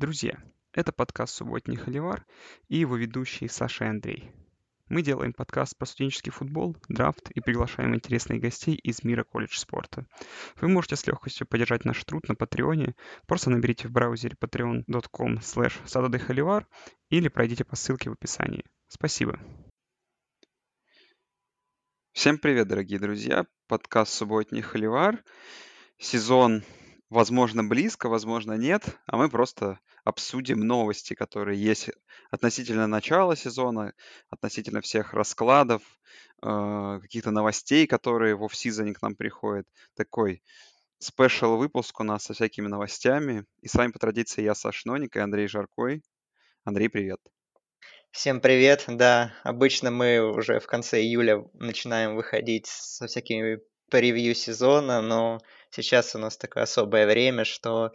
Друзья, это подкаст «Субботний Холивар» и его ведущий Саша и Андрей. Мы делаем подкаст про студенческий футбол, драфт и приглашаем интересных гостей из мира колледж спорта. Вы можете с легкостью поддержать наш труд на Патреоне. Просто наберите в браузере patreon.com slash или пройдите по ссылке в описании. Спасибо. Всем привет, дорогие друзья. Подкаст «Субботний Холивар». Сезон, возможно, близко, возможно, нет, а мы просто обсудим новости, которые есть относительно начала сезона, относительно всех раскладов, э, каких-то новостей, которые в офсизоне к нам приходят. Такой спешл выпуск у нас со всякими новостями. И с вами по традиции я, Саш Ноник и Андрей Жаркой. Андрей, привет. Всем привет, да, обычно мы уже в конце июля начинаем выходить со всякими превью сезона, но сейчас у нас такое особое время, что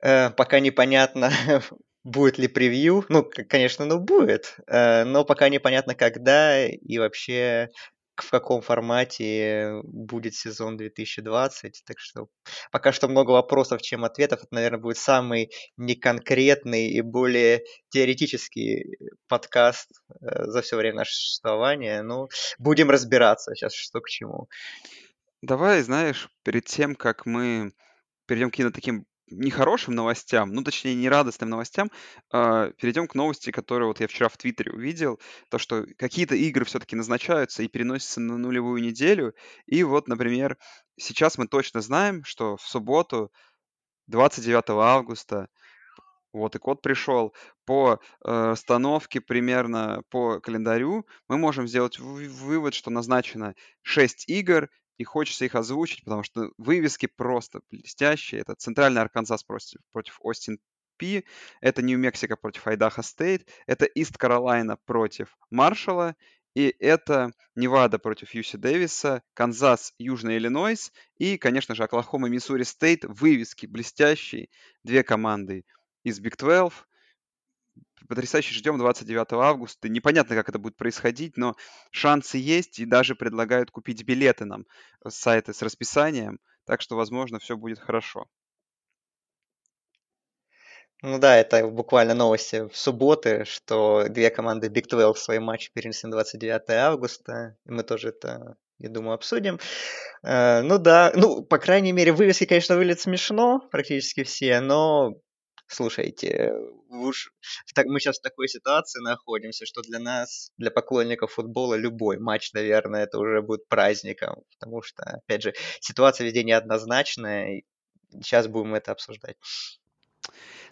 пока непонятно, будет ли превью. Ну, конечно, ну будет, э, но пока непонятно, когда и вообще в каком формате будет сезон 2020. Так что пока что много вопросов, чем ответов. Это, наверное, будет самый неконкретный и более теоретический подкаст э, за все время нашего существования. Ну, будем разбираться сейчас, что к чему. Давай, знаешь, перед тем, как мы перейдем к каким-то таким нехорошим новостям, ну, точнее, не радостным новостям, а, перейдем к новости, которую вот я вчера в Твиттере увидел, то, что какие-то игры все-таки назначаются и переносятся на нулевую неделю. И вот, например, сейчас мы точно знаем, что в субботу, 29 августа, вот и код пришел, по э, расстановке примерно по календарю мы можем сделать вывод, что назначено 6 игр, и хочется их озвучить, потому что вывески просто блестящие. Это Центральный Арканзас против, против Остин Пи, это Нью-Мексико против Айдаха Стейт, это Ист Каролайна против Маршалла, и это Невада против Юси Дэвиса, Канзас, Южный Иллинойс и, конечно же, Оклахома, Миссури Стейт. Вывески блестящие. Две команды из Big 12 потрясающе ждем 29 августа. Непонятно, как это будет происходить, но шансы есть, и даже предлагают купить билеты нам с сайта с расписанием, так что, возможно, все будет хорошо. Ну да, это буквально новости в субботы, что две команды Big 12 свои матчи перенесли на 29 августа. И мы тоже это, я думаю, обсудим. Э, ну да, ну, по крайней мере, вывески, конечно, выглядят смешно, практически все, но слушайте, уж так, мы сейчас в такой ситуации находимся, что для нас, для поклонников футбола, любой матч, наверное, это уже будет праздником, потому что, опять же, ситуация везде неоднозначная, и сейчас будем это обсуждать.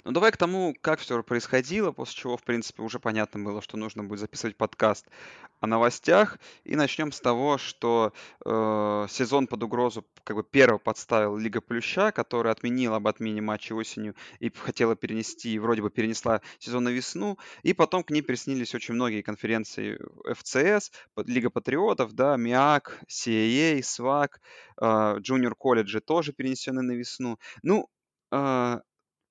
Ну, давай к тому, как все происходило, после чего, в принципе, уже понятно было, что нужно будет записывать подкаст о новостях. И начнем с того, что э, сезон под угрозу как бы первого подставил Лига Плюща, которая отменила об отмене матча осенью и хотела перенести, вроде бы перенесла сезон на весну. И потом к ней приснились очень многие конференции ФЦС, Лига Патриотов, да, МИАК, CAA, СВАК, э, Junior колледжи тоже перенесены на весну. Ну, э,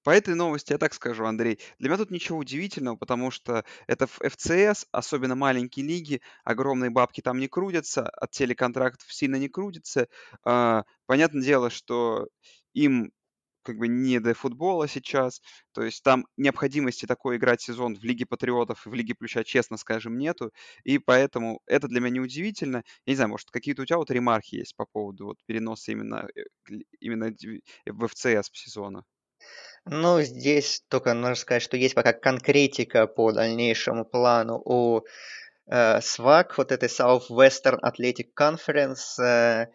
по этой новости я так скажу, Андрей, для меня тут ничего удивительного, потому что это в ФЦС, особенно маленькие лиги, огромные бабки там не крутятся, от телеконтрактов сильно не крутятся. А, понятное дело, что им как бы не до футбола сейчас. То есть там необходимости такой играть сезон в Лиге Патриотов и в Лиге Плюща, честно скажем, нету. И поэтому это для меня неудивительно. Я не знаю, может, какие-то у тебя вот ремарки есть по поводу вот переноса именно, э, именно в ФЦС сезона? Ну, здесь только нужно сказать, что есть пока конкретика по дальнейшему плану у э, SWAC, вот этой Southwestern Athletic Conference, э,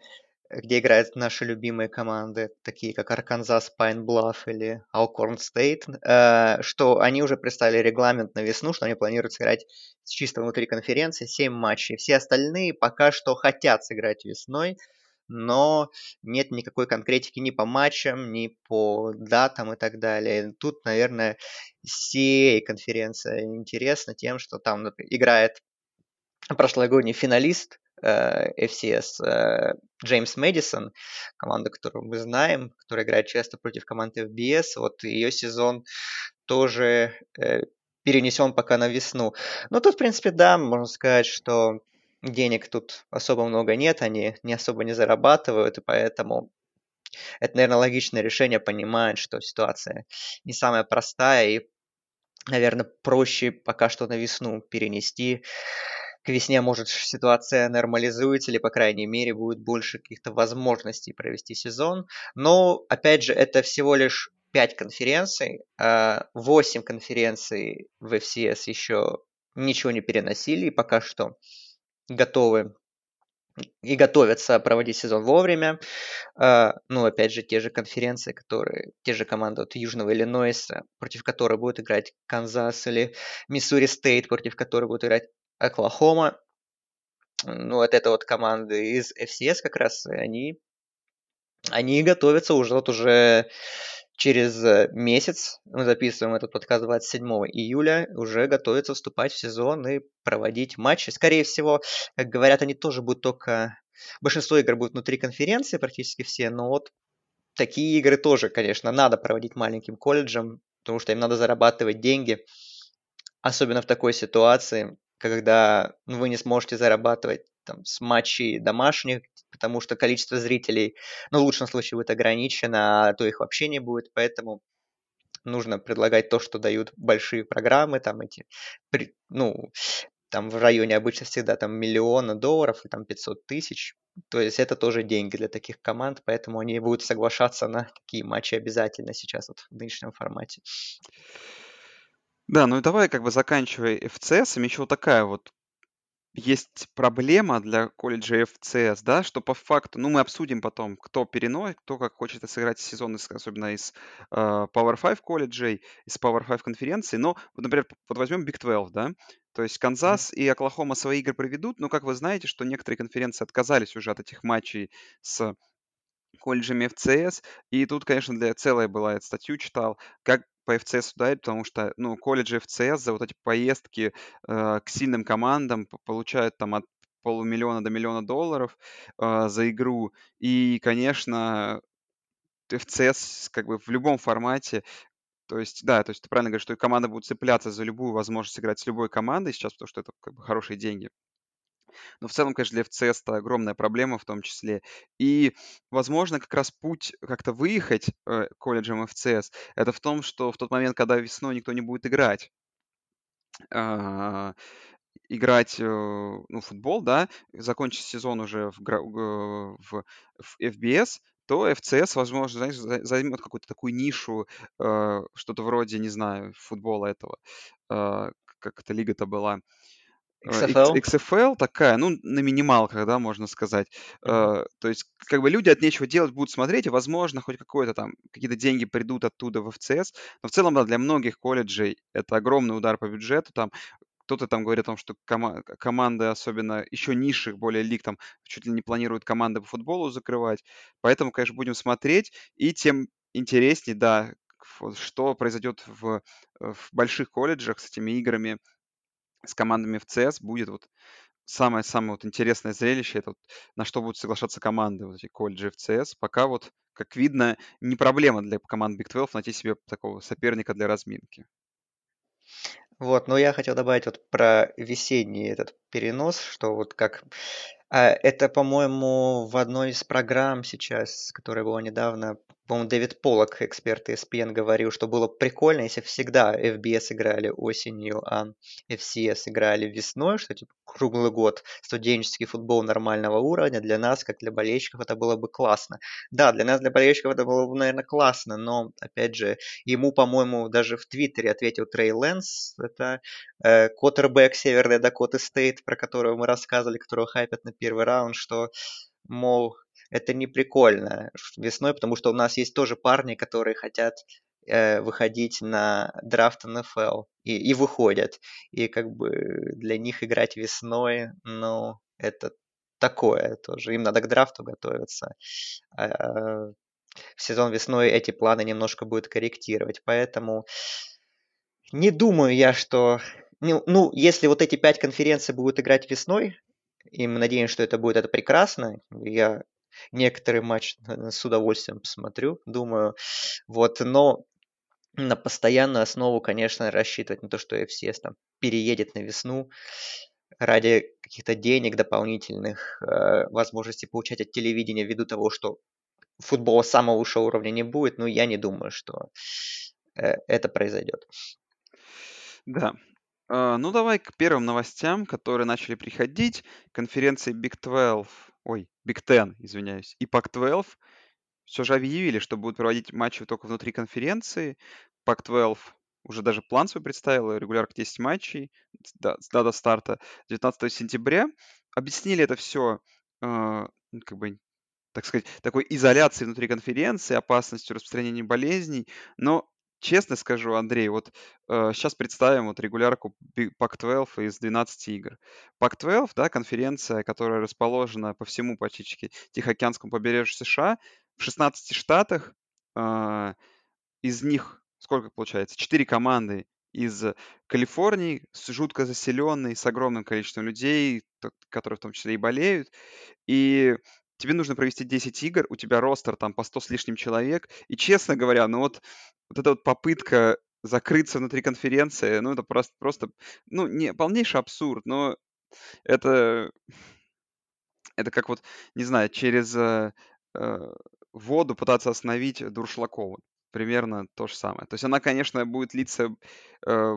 где играют наши любимые команды, такие как Arkansas Pine Bluff или Alcorn State, э, что они уже представили регламент на весну, что они планируют сыграть чисто внутри конференции 7 матчей. Все остальные пока что хотят сыграть весной, но нет никакой конкретики ни по матчам, ни по датам и так далее. Тут, наверное, CA конференция интересна тем, что там играет прошлогодний финалист э, FCS э, Джеймс Мэдисон, команда, которую мы знаем, которая играет часто против команды FBS. Вот ее сезон тоже э, перенесен пока на весну. Но тут, в принципе, да, можно сказать, что денег тут особо много нет, они не особо не зарабатывают, и поэтому это, наверное, логичное решение, понимает, что ситуация не самая простая, и, наверное, проще пока что на весну перенести. К весне, может, ситуация нормализуется, или, по крайней мере, будет больше каких-то возможностей провести сезон. Но, опять же, это всего лишь 5 конференций, 8 а конференций в FCS еще ничего не переносили, и пока что готовы и готовятся проводить сезон вовремя. Uh, ну, опять же, те же конференции, которые, те же команды от Южного Иллинойса, против которой будет играть Канзас или Миссури Стейт, против которой будет играть Оклахома. Ну, вот это вот команды из FCS как раз, они, они готовятся уже, вот уже через э, месяц, мы записываем этот подкаст 27 июля, уже готовится вступать в сезон и проводить матчи. Скорее всего, как говорят, они тоже будут только... Большинство игр будет внутри конференции, практически все, но вот такие игры тоже, конечно, надо проводить маленьким колледжам, потому что им надо зарабатывать деньги, особенно в такой ситуации, когда вы не сможете зарабатывать там, с матчей домашних, потому что количество зрителей, ну, в лучшем случае будет ограничено, а то их вообще не будет, поэтому нужно предлагать то, что дают большие программы, там эти, ну, там в районе обычно всегда там миллиона долларов и там 500 тысяч. То есть это тоже деньги для таких команд, поэтому они будут соглашаться на такие матчи обязательно сейчас вот в нынешнем формате. Да, ну и давай как бы заканчивая FCS, еще вот такая вот есть проблема для колледжа FCS, да, что по факту, ну, мы обсудим потом, кто переносит, кто как хочет сыграть сезон, особенно из э, Power 5 колледжей, из Power 5 конференции, но, вот, например, вот возьмем Big 12, да, то есть Канзас и Оклахома свои игры проведут, но как вы знаете, что некоторые конференции отказались уже от этих матчей с колледжами FCS, и тут, конечно, для целая была, я статью читал, как по FCS ударить, потому что, ну, колледжи FCS за вот эти поездки э, к сильным командам получают там от полумиллиона до миллиона долларов э, за игру. И, конечно, FCS как бы в любом формате то есть, да, то есть ты правильно говоришь, что команда будет цепляться за любую возможность играть с любой командой сейчас, потому что это как бы хорошие деньги. Но в целом, конечно, для FCS это огромная проблема в том числе. И, возможно, как раз путь как-то выехать э, колледжем FCS, это в том, что в тот момент, когда весной никто не будет играть, а, играть э, ну, футбол, да, закончить сезон уже в, в, в FBS, то FCS, возможно, знаешь, займет какую-то такую нишу, э, что-то вроде, не знаю, футбола этого, э, как эта лига-то была, XFL? XFL такая, ну, на минималках, да, можно сказать. Mm-hmm. То есть, как бы люди от нечего делать будут смотреть, и, возможно, хоть какое-то там, какие-то деньги придут оттуда в FCS. Но в целом, да, для многих колледжей это огромный удар по бюджету. Там кто-то там говорит о том, что кома- команды, особенно еще низших более лиг, там чуть ли не планируют команды по футболу закрывать. Поэтому, конечно, будем смотреть. И тем интереснее, да, что произойдет в, в больших колледжах с этими играми с командами в CS будет вот самое-самое вот интересное зрелище, это вот на что будут соглашаться команды, вот эти колледжи в CS. Пока вот, как видно, не проблема для команд Big 12 найти себе такого соперника для разминки. Вот, но я хотел добавить вот про весенний этот перенос, что вот как а, это, по-моему, в одной из программ сейчас, которая была недавно, по-моему, Дэвид Поллок, эксперт ESPN, говорил, что было прикольно, если всегда FBS играли осенью, а FCS играли весной, что типа круглый год студенческий футбол нормального уровня. Для нас, как для болельщиков, это было бы классно. Да, для нас, для болельщиков, это было бы, наверное, классно, но, опять же, ему, по-моему, даже в Твиттере ответил Трей Лэнс, это э, квотербек Северной Дакоты Стейт, про которого мы рассказывали, которого хайпят на первый раунд, что, мол, это не прикольно весной, потому что у нас есть тоже парни, которые хотят э, выходить на драфт НФЛ и, и выходят. И как бы для них играть весной, ну, это такое тоже. Им надо к драфту готовиться. А, в сезон весной эти планы немножко будут корректировать. Поэтому не думаю я, что... Ну, ну, если вот эти пять конференций будут играть весной, и мы надеемся, что это будет это прекрасно. Я некоторые матчи с удовольствием посмотрю, думаю. Вот, но на постоянную основу, конечно, рассчитывать на то, что FCS там переедет на весну ради каких-то денег дополнительных, э, возможности получать от телевидения ввиду того, что футбола самого высшего уровня не будет, но я не думаю, что э, это произойдет. Да. А, ну, давай к первым новостям, которые начали приходить. Конференции Big 12, ой, Big Ten, извиняюсь, и Pac-12 все же объявили, что будут проводить матчи только внутри конференции. Pac-12 уже даже план свой представил, регулярка 10 матчей, да, дата старта 19 сентября. Объяснили это все, э, ну, как бы, так сказать, такой изоляции внутри конференции, опасностью распространения болезней. Но честно скажу, Андрей, вот э, сейчас представим вот регулярку Pac-12 из 12 игр. Pac-12, да, конференция, которая расположена по всему практически Тихоокеанскому побережью США, в 16 штатах, э, из них сколько получается? Четыре команды из Калифорнии, с жутко заселенной, с огромным количеством людей, которые в том числе и болеют. И тебе нужно провести 10 игр, у тебя ростер там по 100 с лишним человек. И, честно говоря, ну вот, вот эта вот попытка закрыться внутри конференции, ну это просто, просто ну не полнейший абсурд, но это, это как вот, не знаю, через э, э воду пытаться остановить Дуршлагову примерно то же самое. То есть она, конечно, будет литься э,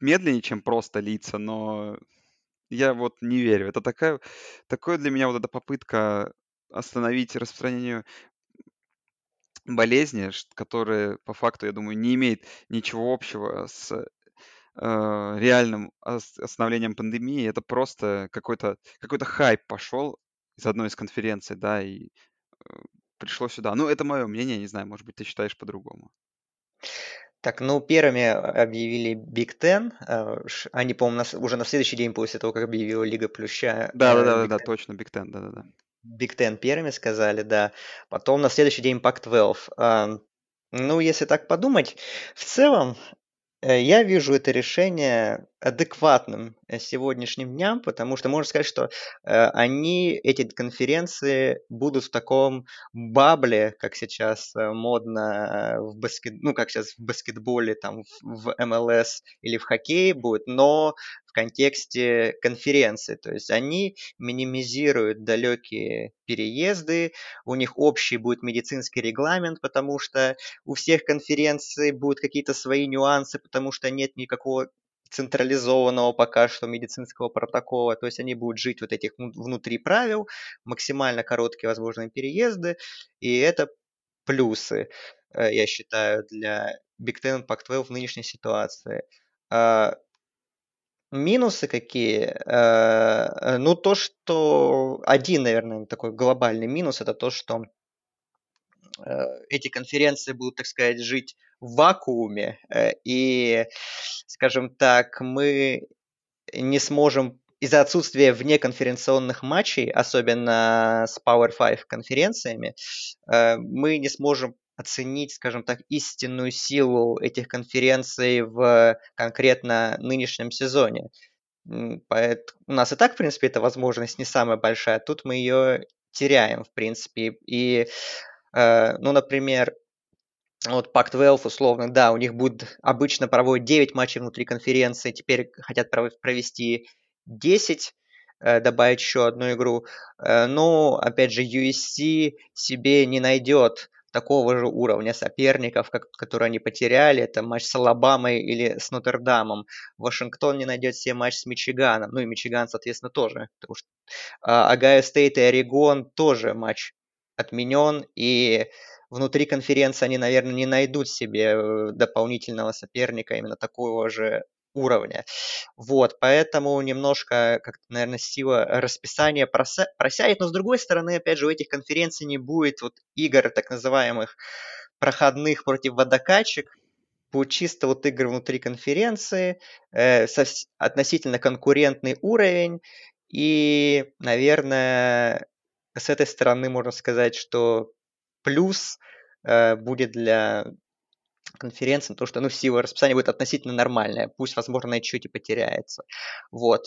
медленнее, чем просто литься, но я вот не верю. Это такая, такое для меня вот эта попытка остановить распространение болезни, которая по факту, я думаю, не имеет ничего общего с э, реальным остановлением пандемии. Это просто какой-то какой-то хайп пошел из одной из конференций, да, и э, пришло сюда. Ну, это мое мнение, не знаю, может быть, ты считаешь по-другому. Так, ну, первыми объявили Big Ten. Э, они, по-моему, уже на следующий день после того, как объявила Лига Плюща. Да, да, да, да, точно, Big Ten, да, да, да. Big Ten первыми сказали, да. Потом на следующий день Pac-12. Ну, если так подумать, в целом Э, я вижу это решение адекватным э, сегодняшним дням, потому что можно сказать, что э, они, эти конференции, будут в таком бабле, как сейчас модно в баскет, ну как сейчас в баскетболе, там в МЛС или в хоккее будет, но контексте конференции. То есть они минимизируют далекие переезды, у них общий будет медицинский регламент, потому что у всех конференций будут какие-то свои нюансы, потому что нет никакого централизованного пока что медицинского протокола, то есть они будут жить вот этих внутри правил, максимально короткие возможные переезды, и это плюсы, э, я считаю, для Big Ten Pac-12 в нынешней ситуации. А, Минусы какие? Э, э, ну, то, что один, наверное, такой глобальный минус, это то, что эти конференции будут, так сказать, жить в вакууме, и, скажем так, мы не сможем из-за отсутствия внеконференционных матчей, особенно с Power 5 конференциями, мы не сможем оценить, скажем так, истинную силу этих конференций в конкретно нынешнем сезоне. Поэтому у нас и так, в принципе, эта возможность не самая большая, тут мы ее теряем, в принципе. И, э, ну, например, вот Pac-12, условно, да, у них будет обычно проводить 9 матчей внутри конференции, теперь хотят провести 10, э, добавить еще одну игру. Э, но, опять же, USC себе не найдет такого же уровня соперников, как, которые они потеряли. Это матч с Алабамой или с Нотр-Дамом. Вашингтон не найдет себе матч с Мичиганом. Ну и Мичиган, соответственно, тоже. Потому что Огайо Стейт и Орегон тоже матч отменен. И внутри конференции они, наверное, не найдут себе э, дополнительного соперника именно такого же уровня. Вот, поэтому немножко, как наверное, сила расписания прося... но с другой стороны, опять же, у этих конференций не будет вот игр так называемых проходных против водокачек, будет чисто вот игры внутри конференции, э, со, относительно конкурентный уровень, и, наверное, с этой стороны можно сказать, что плюс э, будет для конференции, то что, ну, сила расписания будет относительно нормальная. Пусть, возможно, на чуть и потеряется. Вот.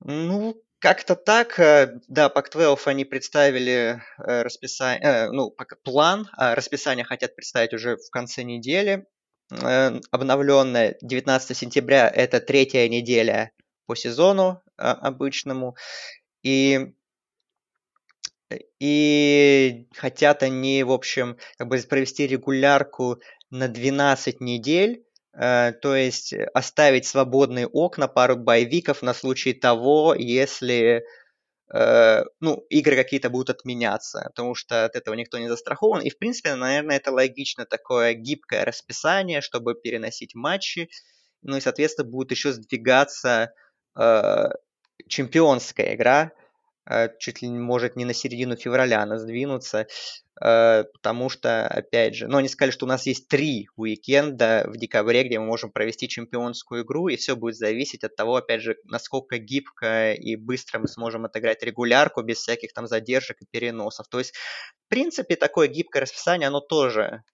Ну, как-то так, э, да, Pac-12 они представили э, расписание, э, ну, план, а расписание хотят представить уже в конце недели. Обновленное 19 сентября – это третья неделя по сезону обычному. И И хотят они, в общем, как бы провести регулярку на 12 недель, э, то есть оставить свободные окна, пару боевиков на случай того, если э, ну, игры какие-то будут отменяться, потому что от этого никто не застрахован. И, в принципе, наверное, это логично, такое гибкое расписание, чтобы переносить матчи. Ну и, соответственно, будет еще сдвигаться э, чемпионская игра, э, чуть ли может не на середину февраля она сдвинуться, э, потому что, опять же, ну, они сказали, что у нас есть три уикенда в декабре, где мы можем провести чемпионскую игру, и все будет зависеть от того, опять же, насколько гибко и быстро мы сможем отыграть регулярку без всяких там задержек и переносов. То есть, в принципе, такое гибкое расписание, оно тоже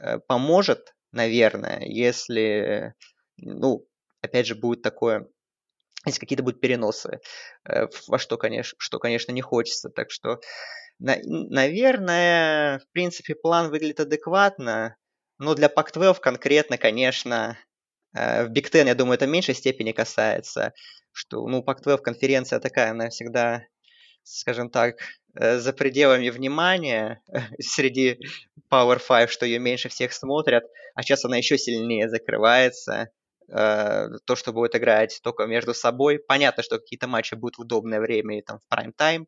э, поможет, наверное, если, ну, опять же, будет такое если какие-то будут переносы, э, во что, конечно, что, конечно, не хочется. Так что, на, наверное, в принципе, план выглядит адекватно, но для Pac-12 конкретно, конечно, э, в Big Ten, я думаю, это в меньшей степени касается, что, ну, Pac-12 конференция такая, она всегда, скажем так, э, за пределами внимания среди Power 5, что ее меньше всех смотрят, а сейчас она еще сильнее закрывается, то, что будет играть только между собой. Понятно, что какие-то матчи будут в удобное время и там в прайм-тайм,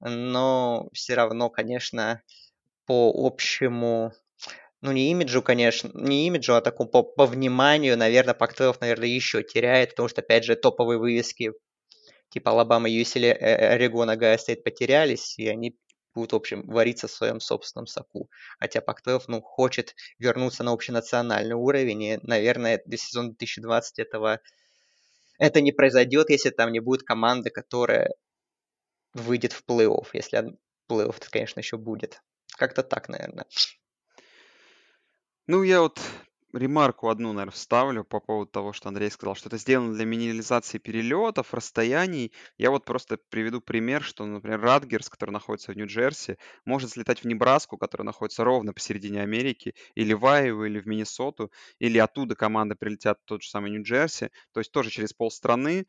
но все равно, конечно, по общему, ну не имиджу, конечно, не имиджу, а такому по, по вниманию, наверное, Pac-12, наверное, еще теряет, потому что, опять же, топовые вывески типа Алабама, UCLA, Орегон, Огайо Стейт потерялись, и они будут, в общем, вариться в своем собственном соку. Хотя Пак-12, ну, хочет вернуться на общенациональный уровень, и, наверное, до сезона 2020 этого это не произойдет, если там не будет команды, которая выйдет в плей-офф, если плей-офф, конечно, еще будет. Как-то так, наверное. Ну, я вот ремарку одну, наверное, вставлю по поводу того, что Андрей сказал, что это сделано для минимализации перелетов, расстояний. Я вот просто приведу пример, что, например, Радгерс, который находится в Нью-Джерси, может слетать в Небраску, которая находится ровно посередине Америки, или в Айову, или в Миннесоту, или оттуда команды прилетят в тот же самый Нью-Джерси, то есть тоже через полстраны.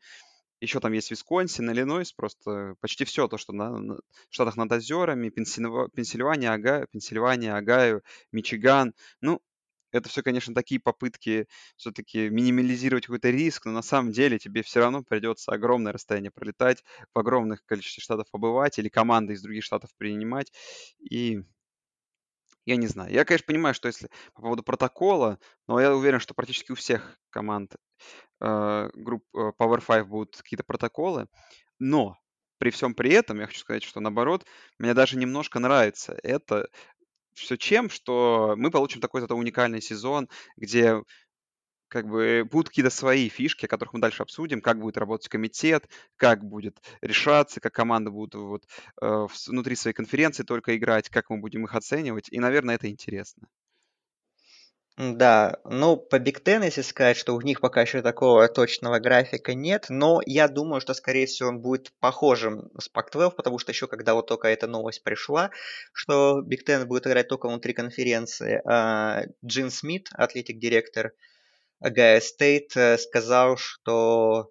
Еще там есть Висконсин, Иллинойс, просто почти все то, что на, на штатах над озерами, Пенсильвания, Агаю, Пенсильвания, Агаю, Мичиган. Ну, это все, конечно, такие попытки все-таки минимализировать какой-то риск, но на самом деле тебе все равно придется огромное расстояние пролетать, в огромных количестве штатов побывать или команды из других штатов принимать. И я не знаю. Я, конечно, понимаю, что если по поводу протокола, но я уверен, что практически у всех команд э, групп э, Power 5 будут какие-то протоколы. Но при всем при этом я хочу сказать, что наоборот, мне даже немножко нравится это все чем, что мы получим такой зато уникальный сезон, где как бы будут какие-то свои фишки, о которых мы дальше обсудим, как будет работать комитет, как будет решаться, как команды будут вот, э, внутри своей конференции только играть, как мы будем их оценивать, и, наверное, это интересно. Да, ну, по Big Ten, если сказать, что у них пока еще такого точного графика нет, но я думаю, что, скорее всего, он будет похожим с Pac-12, потому что еще когда вот только эта новость пришла, что Big Ten будет играть только внутри конференции, а Джин Смит, атлетик-директор Гая Стейт, э, сказал, что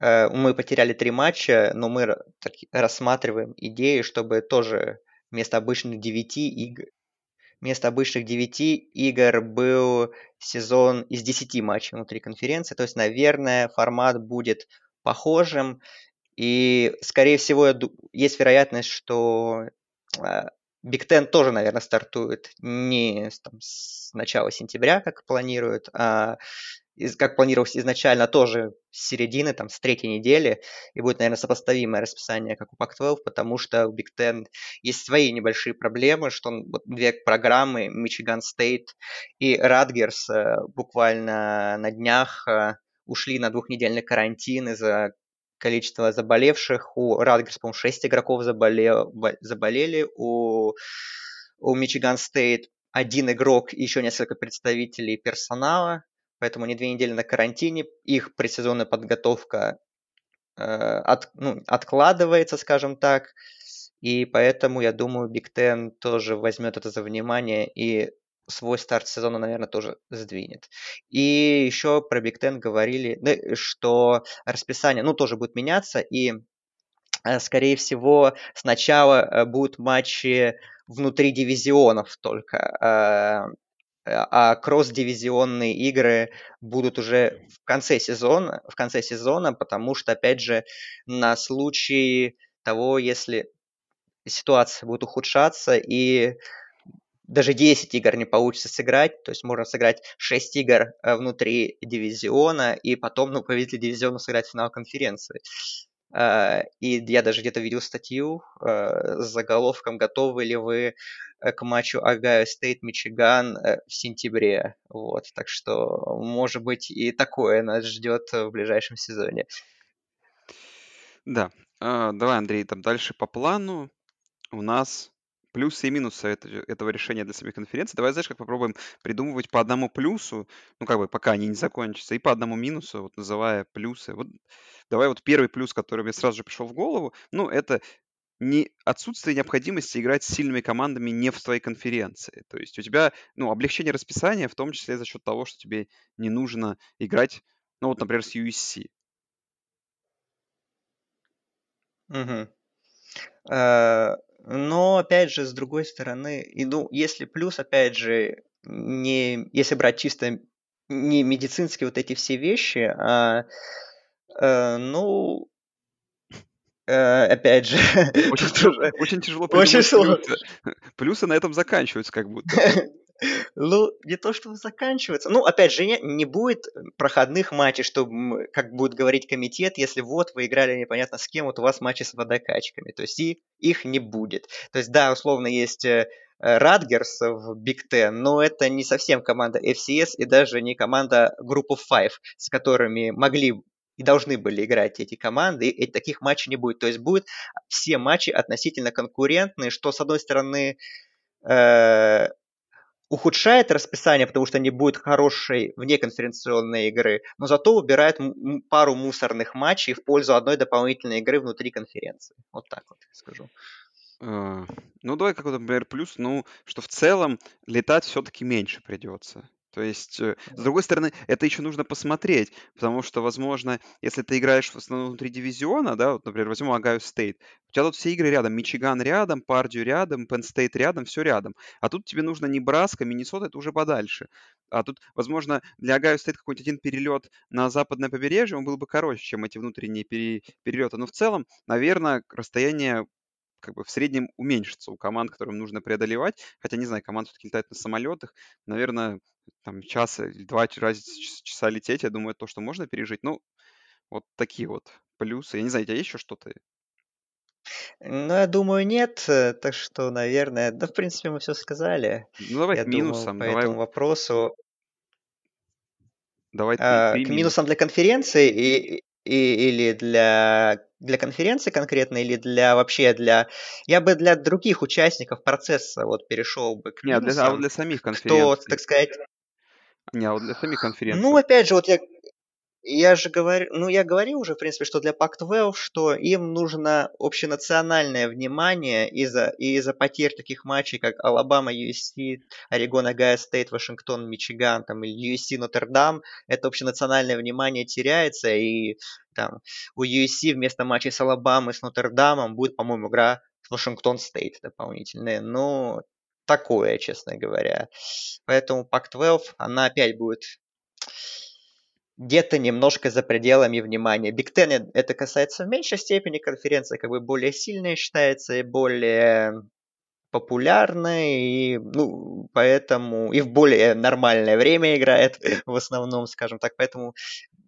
э, мы потеряли три матча, но мы рассматриваем идею, чтобы тоже вместо обычных девяти игр вместо обычных 9 игр был сезон из 10 матчей внутри конференции. То есть, наверное, формат будет похожим. И, скорее всего, есть вероятность, что Биг Тен тоже, наверное, стартует не там, с начала сентября, как планируют, а как планировалось изначально, тоже с середины, там, с третьей недели, и будет, наверное, сопоставимое расписание, как у Pac-12, потому что у Big Ten есть свои небольшие проблемы, что вот две программы, Michigan State и Радгерс, э, буквально на днях э, ушли на двухнедельный карантин из-за количества заболевших. У Радгерс, по-моему, 6 игроков заболел, заболели, у, у Michigan State один игрок и еще несколько представителей персонала поэтому они две недели на карантине, их предсезонная подготовка э, от, ну, откладывается, скажем так, и поэтому, я думаю, Биг Тен тоже возьмет это за внимание и свой старт сезона, наверное, тоже сдвинет. И еще про Биг Тен говорили, что расписание, ну, тоже будет меняться, и э, скорее всего, сначала э, будут матчи внутри дивизионов только, э, а кросс-дивизионные игры будут уже в конце сезона, в конце сезона, потому что, опять же, на случай того, если ситуация будет ухудшаться и даже 10 игр не получится сыграть, то есть можно сыграть 6 игр э, внутри дивизиона и потом, ну, победитель дивизиона сыграть финал конференции. Э, и я даже где-то видел статью э, с заголовком «Готовы ли вы к матчу Огайо Стейт Мичиган в сентябре?» Вот, так что, может быть, и такое нас ждет в ближайшем сезоне. Да. А, давай, Андрей, там дальше по плану у нас плюсы и минусы это, этого решения для самих конференций. Давай, знаешь, как попробуем придумывать по одному плюсу, ну, как бы, пока они не закончатся, и по одному минусу, вот называя плюсы. Вот давай вот первый плюс, который мне сразу же пришел в голову, ну, это не отсутствие необходимости играть с сильными командами не в твоей конференции. То есть у тебя, ну, облегчение расписания, в том числе за счет того, что тебе не нужно играть, ну, вот, например, с USC. Угу. Но, опять же, с другой стороны, и, ну, если плюс, опять же, не, если брать чисто не медицинские вот эти все вещи, а, э, ну, э, опять же, очень, тяжело, очень тяжело очень плюсы. Плюсы на этом заканчиваются как будто. Ну, не то, что заканчивается. Ну, опять же, не, не будет проходных матчей, чтобы, как будет говорить комитет, если вот вы играли непонятно с кем, вот у вас матчи с водокачками. То есть и их не будет. То есть, да, условно, есть э, Радгерс в Биг Ten, но это не совсем команда FCS и даже не команда of Five, с которыми могли и должны были играть эти команды, и таких матчей не будет. То есть будут все матчи относительно конкурентные, что, с одной стороны, э, ухудшает расписание, потому что не будет хорошей внеконференционной игры, но зато убирает пару мусорных матчей в пользу одной дополнительной игры внутри конференции. Вот так вот скажу. А, ну, давай какой-то, например, плюс, ну, что в целом летать все-таки меньше придется. То есть, э, с другой стороны, это еще нужно посмотреть, потому что, возможно, если ты играешь в основном внутри дивизиона, да, вот, например, возьмем Агаю Стейт, у тебя тут все игры рядом, Мичиган рядом, Пердью рядом, Пенн Стейт рядом, все рядом. А тут тебе нужно Небраска, Миннесота, это уже подальше. А тут, возможно, для Огайо Стейт какой-нибудь один перелет на западное побережье, он был бы короче, чем эти внутренние пере- перелеты. Но в целом, наверное, расстояние как бы в среднем уменьшится у команд, которым нужно преодолевать. Хотя, не знаю, команд все-таки летают на самолетах. Наверное, там час или два часа лететь, я думаю, то, что можно пережить. Ну, вот такие вот плюсы. Я не знаю, у тебя есть еще что-то? Ну, я думаю, нет. Э, так что, наверное, да, в принципе, мы все сказали. Ну, давай я к минусам. Думаю, по давай... этому вопросу. Давай а, три К минусам для конференции и, и, или для, для конференции конкретно, или для вообще для... Я бы для других участников процесса вот перешел бы к минусам. Нет, для, а для самих конференций. Кто, так сказать... Не, а вот для самих конференций. Ну, опять же, вот я я же говорю, ну я говорил уже, в принципе, что для Pac-12, что им нужно общенациональное внимание из-за из-за потерь таких матчей, как Алабама, USC, Орегон, Огайо Стейт, Вашингтон, Мичиган, там, или USC, Нотр-Дам. Это общенациональное внимание теряется, и там у USC вместо матчей с Алабамой, с Нотр-Дамом будет, по-моему, игра с Вашингтон Стейт дополнительная. Ну, такое, честно говоря. Поэтому Pac-12, она опять будет где-то немножко за пределами внимания. Big Ten это касается в меньшей степени, конференция как бы более сильная считается и более популярная, и, ну, поэтому, и в более нормальное время играет, в основном, скажем так, поэтому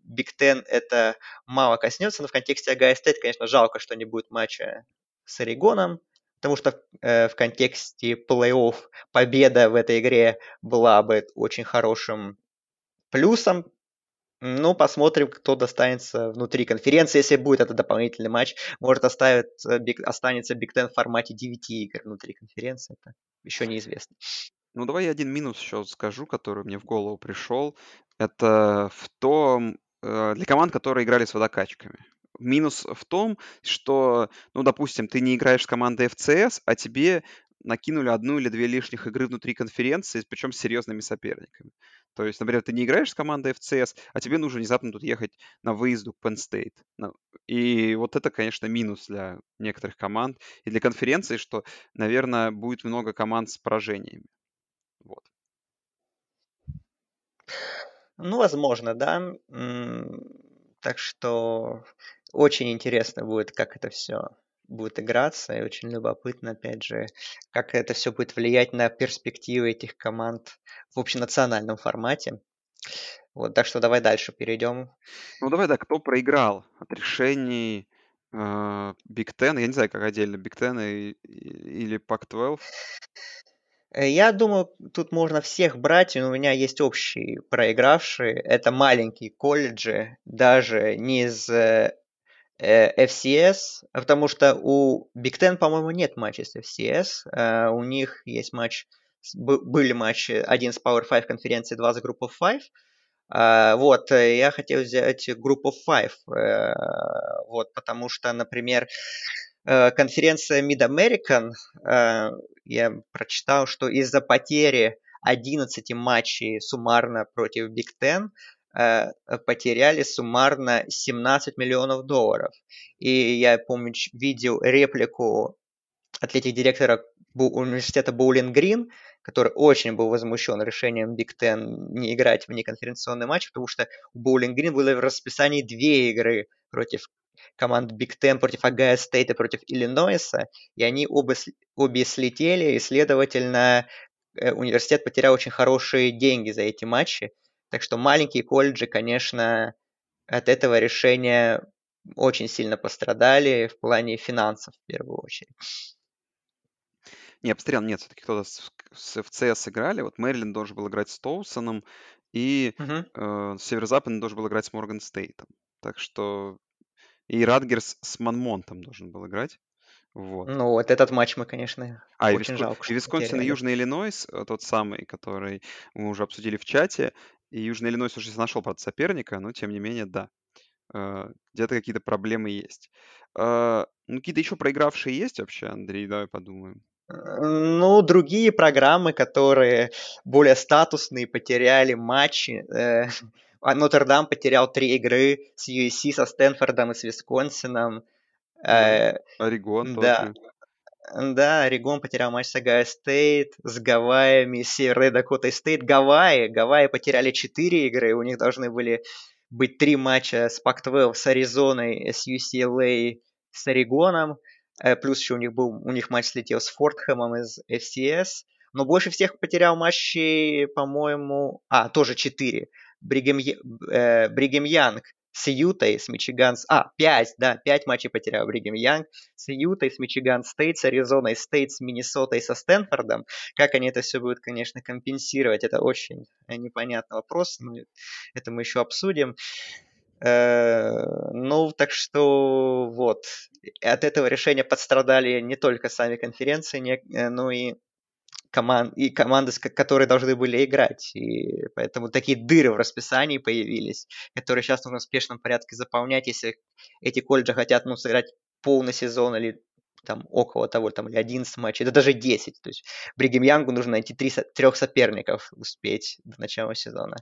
Big Ten это мало коснется, но в контексте Огайо Стейт, конечно, жалко, что не будет матча с Орегоном, потому что э, в контексте плей-офф победа в этой игре была бы очень хорошим плюсом ну, посмотрим, кто достанется внутри конференции. Если будет этот дополнительный матч, может оставит, э, останется Биг Тен в формате 9 игр внутри конференции. Это еще неизвестно. Ну, давай я один минус еще скажу, который мне в голову пришел. Это в том, э, для команд, которые играли с водокачками. Минус в том, что, ну, допустим, ты не играешь с командой FCS, а тебе накинули одну или две лишних игры внутри конференции, причем с серьезными соперниками. То есть, например, ты не играешь с командой FCS, а тебе нужно внезапно тут ехать на выезду к Penn State. Ну, и вот это, конечно, минус для некоторых команд и для конференции, что, наверное, будет много команд с поражениями. Вот. Ну, возможно, да. Так что очень интересно будет, как это все будет играться, и очень любопытно, опять же, как это все будет влиять на перспективы этих команд в общенациональном формате. Вот, так что давай дальше перейдем. Ну давай, да, кто проиграл от решений э, Big Ten, я не знаю, как отдельно, Ten и, или Pac-12? Э, я думаю, тут можно всех брать, но у меня есть общие проигравшие. Это маленькие колледжи, даже не из э, э FCS, потому что у Big Ten, по-моему, нет матчей с FCS. Э, у них есть матч, были матчи один с Power 5 конференции, два с Group of 5. Uh, вот, я хотел взять Group of Five, вот, потому что, например, конференция Mid-American, я прочитал, что из-за потери 11 матчей суммарно против Big Ten потеряли суммарно 17 миллионов долларов. И я, помню, видел реплику атлетик-директора университета Боулинг Грин, который очень был возмущен решением Big Ten не играть в неконференционный матч, потому что у Боулинг Грин было в расписании две игры против команд Big Ten, против Агая Стейта, против Иллинойса, и они оба, обе слетели, и, следовательно, э, университет потерял очень хорошие деньги за эти матчи. Так что маленькие колледжи, конечно, от этого решения очень сильно пострадали в плане финансов в первую очередь. Не, я посмотрел, нет, все-таки кто-то с, с FCS сыграли. Вот Мэриленд должен был играть с Тоусоном, и Угу. э, Северо-Западный должен был играть с Морган Стейтом. Так что... И Радгерс с Манмонтом должен был играть. Вот. Ну, вот этот матч мы, конечно, А, и, очень Виско... жалко, и Висконсин и. Южный Иллинойс, э, тот самый, который мы уже обсудили в чате. И Южный Иллинойс уже нашел, правда, соперника, но тем не менее, да. Э, где-то какие-то проблемы есть. Э, ну, какие-то еще проигравшие есть вообще, Андрей? Давай подумаем. Ну, другие программы, которые более статусные, потеряли матчи. Э, а Нотр-Дам потерял три игры с USC, со Стэнфордом и с Висконсином. Орегон Да, тоже. Да, Орегон потерял матч с Огайо Стейт, с Гавайями, с Северной Дакотой Стейт. Гавайи, Гавайи потеряли четыре игры, у них должны были быть три матча с Pac-12, с Аризоной, с UCLA, с Орегоном. Э, плюс еще у них был, у них матч слетел с Фордхэмом из FCS. Но больше всех потерял матчи, по-моему... А, тоже 4. Бригем, э, Бригем Янг с Ютой, с Мичиган... А, 5, да, 5 матчей потерял Бригем Янг с Ютой, с Мичиган Стейт, с Аризоной Стейт, с Миннесотой, со Стэнфордом. Как они это все будут, конечно, компенсировать, это очень непонятный вопрос, но это мы еще обсудим. Э, ну, так что вот. От этого решения подстрадали не только сами конференции, э, но и команд, и команды, которые должны были играть. И поэтому такие дыры в расписании появились, которые сейчас нужно в спешном порядке заполнять, если эти колледжи хотят ну, сыграть полный сезон или там около того, там, или 11 матчей, да даже 10. То есть Бригем Янгу нужно найти три, трех соперников успеть до начала сезона.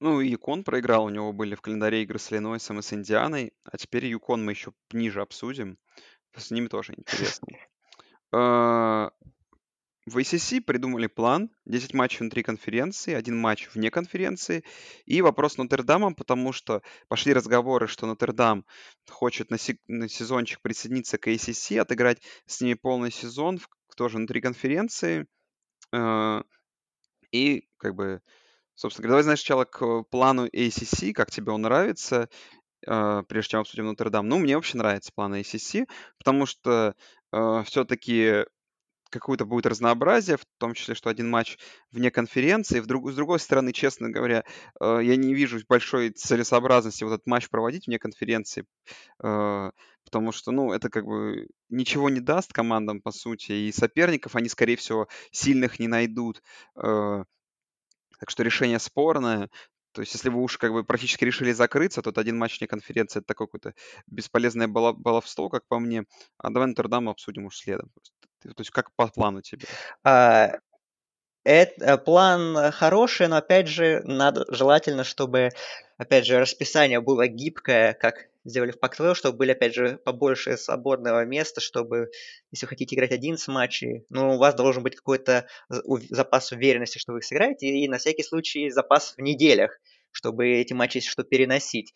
Ну, и Юкон проиграл, у него были в календаре игры с Иллинойсом и с Индианой, а теперь Юкон мы еще ниже обсудим, с ними тоже интересно. В ACC придумали план, 10 матчей внутри конференции, один матч вне конференции, и вопрос с Нотр-Дамом, потому что пошли разговоры, что Нотр-Дам хочет на, на сезончик присоединиться к ACC, отыграть с ними полный сезон, тоже внутри конференции, а, и как бы Собственно говоря, давай сначала к плану ACC, как тебе он нравится, э, прежде чем обсудим Нотр-Дам. Ну, мне вообще нравится план ACC, потому что э, все-таки какое-то будет разнообразие, в том числе, что один матч вне конференции. Вдруг, с другой стороны, честно говоря, э, я не вижу большой целесообразности вот этот матч проводить вне конференции, э, потому что, ну, это как бы ничего не даст командам, по сути, и соперников они, скорее всего, сильных не найдут. Э, так что решение спорное. То есть, если вы уж как бы практически решили закрыться, то один матч вне конференции это такое какое-то бесполезное баловство, как по мне. А давай Нотр-Дам обсудим уж следом. То есть, как по плану тебе? А, Это план хороший, но опять же, надо желательно, чтобы, опять же, расписание было гибкое, как сделали в Пактвелл, чтобы были, опять же, побольше свободного места, чтобы, если вы хотите играть 11 матчей, ну, у вас должен быть какой-то запас уверенности, что вы их сыграете, и на всякий случай запас в неделях, чтобы эти матчи, если что, переносить.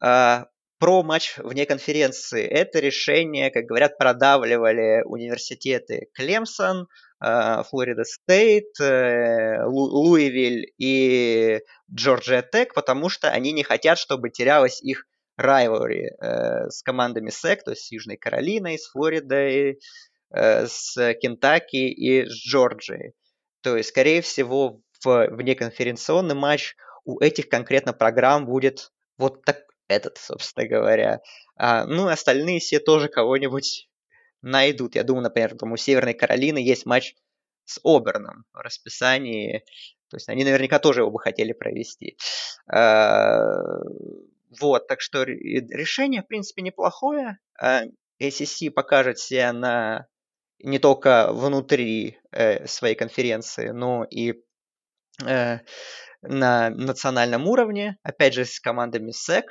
А, про матч вне конференции. Это решение, как говорят, продавливали университеты Клемсон, а, Флорида Стейт, э, Луивиль и Джорджия Тек, потому что они не хотят, чтобы терялась их rivalry э, с командами SEC, то есть с Южной Каролиной, с Флоридой, э, с Кентаки и с Джорджией. То есть, скорее всего, в внеконференционный матч у этих конкретно программ будет вот так этот, собственно говоря. А, ну, остальные все тоже кого-нибудь найдут. Я думаю, например, там у Северной Каролины есть матч с Оберном в расписании. То есть они наверняка тоже его бы хотели провести. А, вот, так что решение, в принципе, неплохое. ACC а, покажет себя на не только внутри э, своей конференции, но и э, на национальном уровне, опять же, с командами SEC,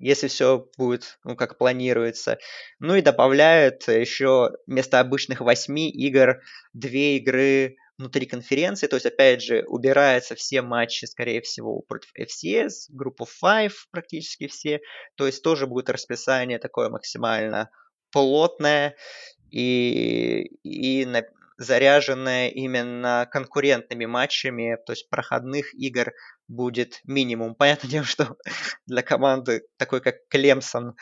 если все будет, ну, как планируется. Ну и добавляют еще вместо обычных восьми игр две игры внутри конференции, то есть, опять же, убираются все матчи, скорее всего, против FCS, группа 5 практически все, то есть тоже будет расписание такое максимально плотное и, и на, заряженное именно конкурентными матчами, то есть проходных игр будет минимум. Понятное дело, что для команды такой, как Клемсон,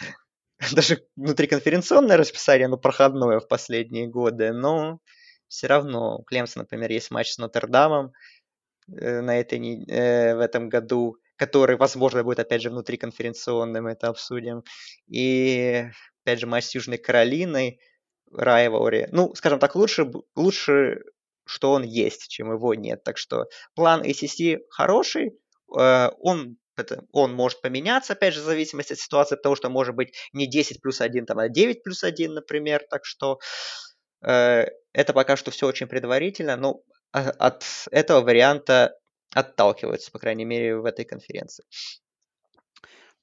даже внутриконференционное расписание, но проходное в последние годы, но все равно у Клемса, например, есть матч с Нотр-Дамом э, на этой, э, в этом году, который, возможно, будет, опять же, внутриконференционным, это обсудим. И, опять же, матч с Южной Каролиной, Райвори. Ну, скажем так, лучше, лучше, что он есть, чем его нет. Так что план ACC хороший, э, он это, он может поменяться, опять же, в зависимости от ситуации, потому что может быть не 10 плюс 1, там, а 9 плюс 1, например. Так что Э, это пока что все очень предварительно, но от этого варианта отталкиваются, по крайней мере, в этой конференции.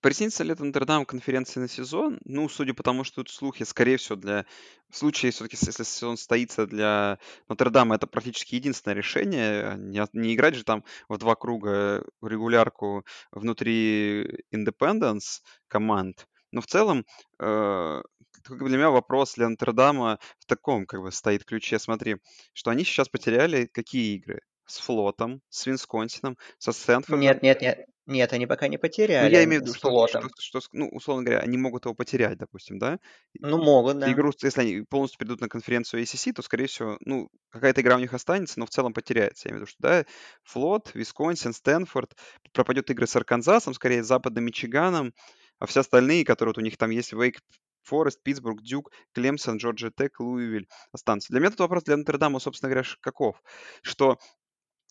Присоединится ли Нотр-Дам конференции на сезон? Ну, судя по тому, что тут слухи, скорее всего, для... В случае, все-таки, если сезон состоится для Нотр-Дама, это практически единственное решение. Не, не играть же там в два круга регулярку внутри Independence команд. Но в целом, э, для меня вопрос для Нотр-Дама в таком как бы стоит ключе. Смотри, что они сейчас потеряли какие игры? С Флотом, с Висконсином, со Стэнфордом. Нет, нет, нет. Нет, они пока не потеряли. Ну, я имею в виду, что, что, что, ну, условно говоря, они могут его потерять, допустим, да? Ну, могут, да. Игру, если они полностью придут на конференцию ACC, то, скорее всего, ну, какая-то игра у них останется, но в целом потеряется. Я имею в виду, что, да, Флот, Висконсин, Стэнфорд, пропадет игры с Арканзасом, скорее, с Западным Мичиганом, а все остальные, которые вот у них там есть, Вейк Форест, Питтсбург, Дюк, Клемсон, Джорджия Тек, Луивиль останутся. Для меня этот вопрос для Нотр-Дама, собственно говоря, каков? Что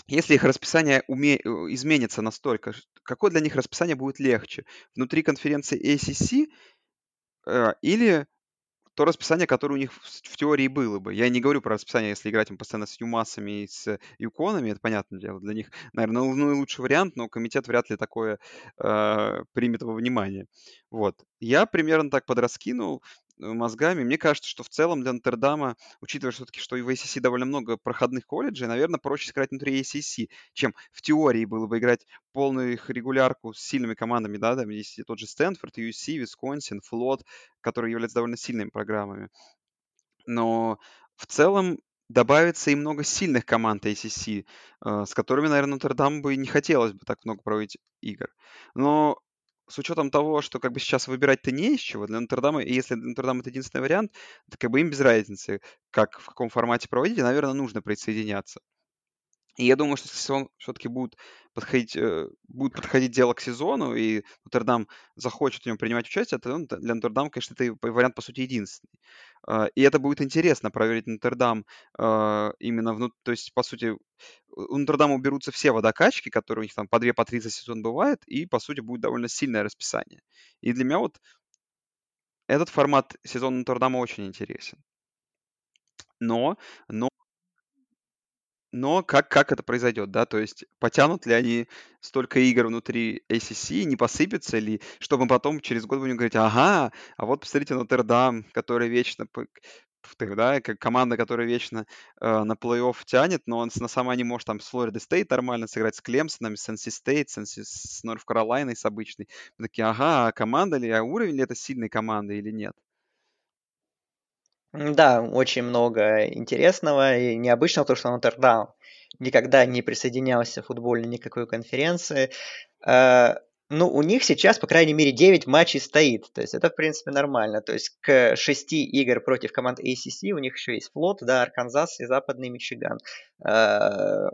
если их расписание уме... Э, изменится настолько, какое для них расписание будет легче? Внутри конференции ACC э, или то расписание, которое у них в, в теории было бы. Я не говорю про расписание, если играть им постоянно с Юмасами и с Юконами, это понятное дело. Для них, наверное, ну, лучший вариант, но комитет вряд ли такое э, примет во внимание. Вот. Я примерно так подраскинул. Э, мозгами. Мне кажется, что в целом для Нотр-Дама, учитывая все-таки, что и в ACC довольно много проходных колледжей, наверное, проще сыграть внутри ACC, чем в теории было бы играть полную их регулярку с сильными командами, да, там есть тот же Стэнфорд, UC, Висконсин, Флот, которые являются довольно сильными программами. Но в целом добавится и много сильных команд ACC, э, с которыми, наверное, Нотр-Дам бы не хотелось бы так много проводить игр. Но с учетом того, что как бы сейчас выбирать-то не из чего, для Нотр-Дама, и если для Нотр-Дама это единственный вариант, то как бы им без разницы, как, в каком формате проводить, и, наверное, нужно присоединяться. И я думаю, что если он все-таки будет подходить, э, будет подходить дело к сезону, и Нотр-Дам захочет в нем принимать участие, то для Нотр-Дам, конечно, это вариант, по сути, единственный. Э, и это будет интересно, проверить Нотр-Дам э, именно, внут... то есть, по сути, у Нотр-Дама уберутся все водокачки, которые у них там по две, по три за сезон бывает, и, по сути, будет довольно сильное расписание. И для меня вот этот формат сезона Нотр-Дама очень интересен. Но, но но как, как это произойдет, да, то есть потянут ли они столько игр внутри ACC, не посыпется ли, чтобы потом через год будем говорить, ага, а вот посмотрите Нотр-Дам, который вечно да, как команда, которая вечно э, на плей-офф тянет, но он на самом не может там с Флорида Стейт нормально сыграть, с Клемсоном, с NC State, с, NC, с Норф Каролайной, с обычной. Мы такие, ага, а команда ли, а уровень ли это сильной команды или нет? Да, очень много интересного и необычного, потому что Нотр-Дам никогда не присоединялся в футбольной никакой конференции. Э, ну, у них сейчас, по крайней мере, 9 матчей стоит. То есть это, в принципе, нормально. То есть к 6 игр против команд ACC у них еще есть флот, да, Арканзас и Западный Мичиган. Э,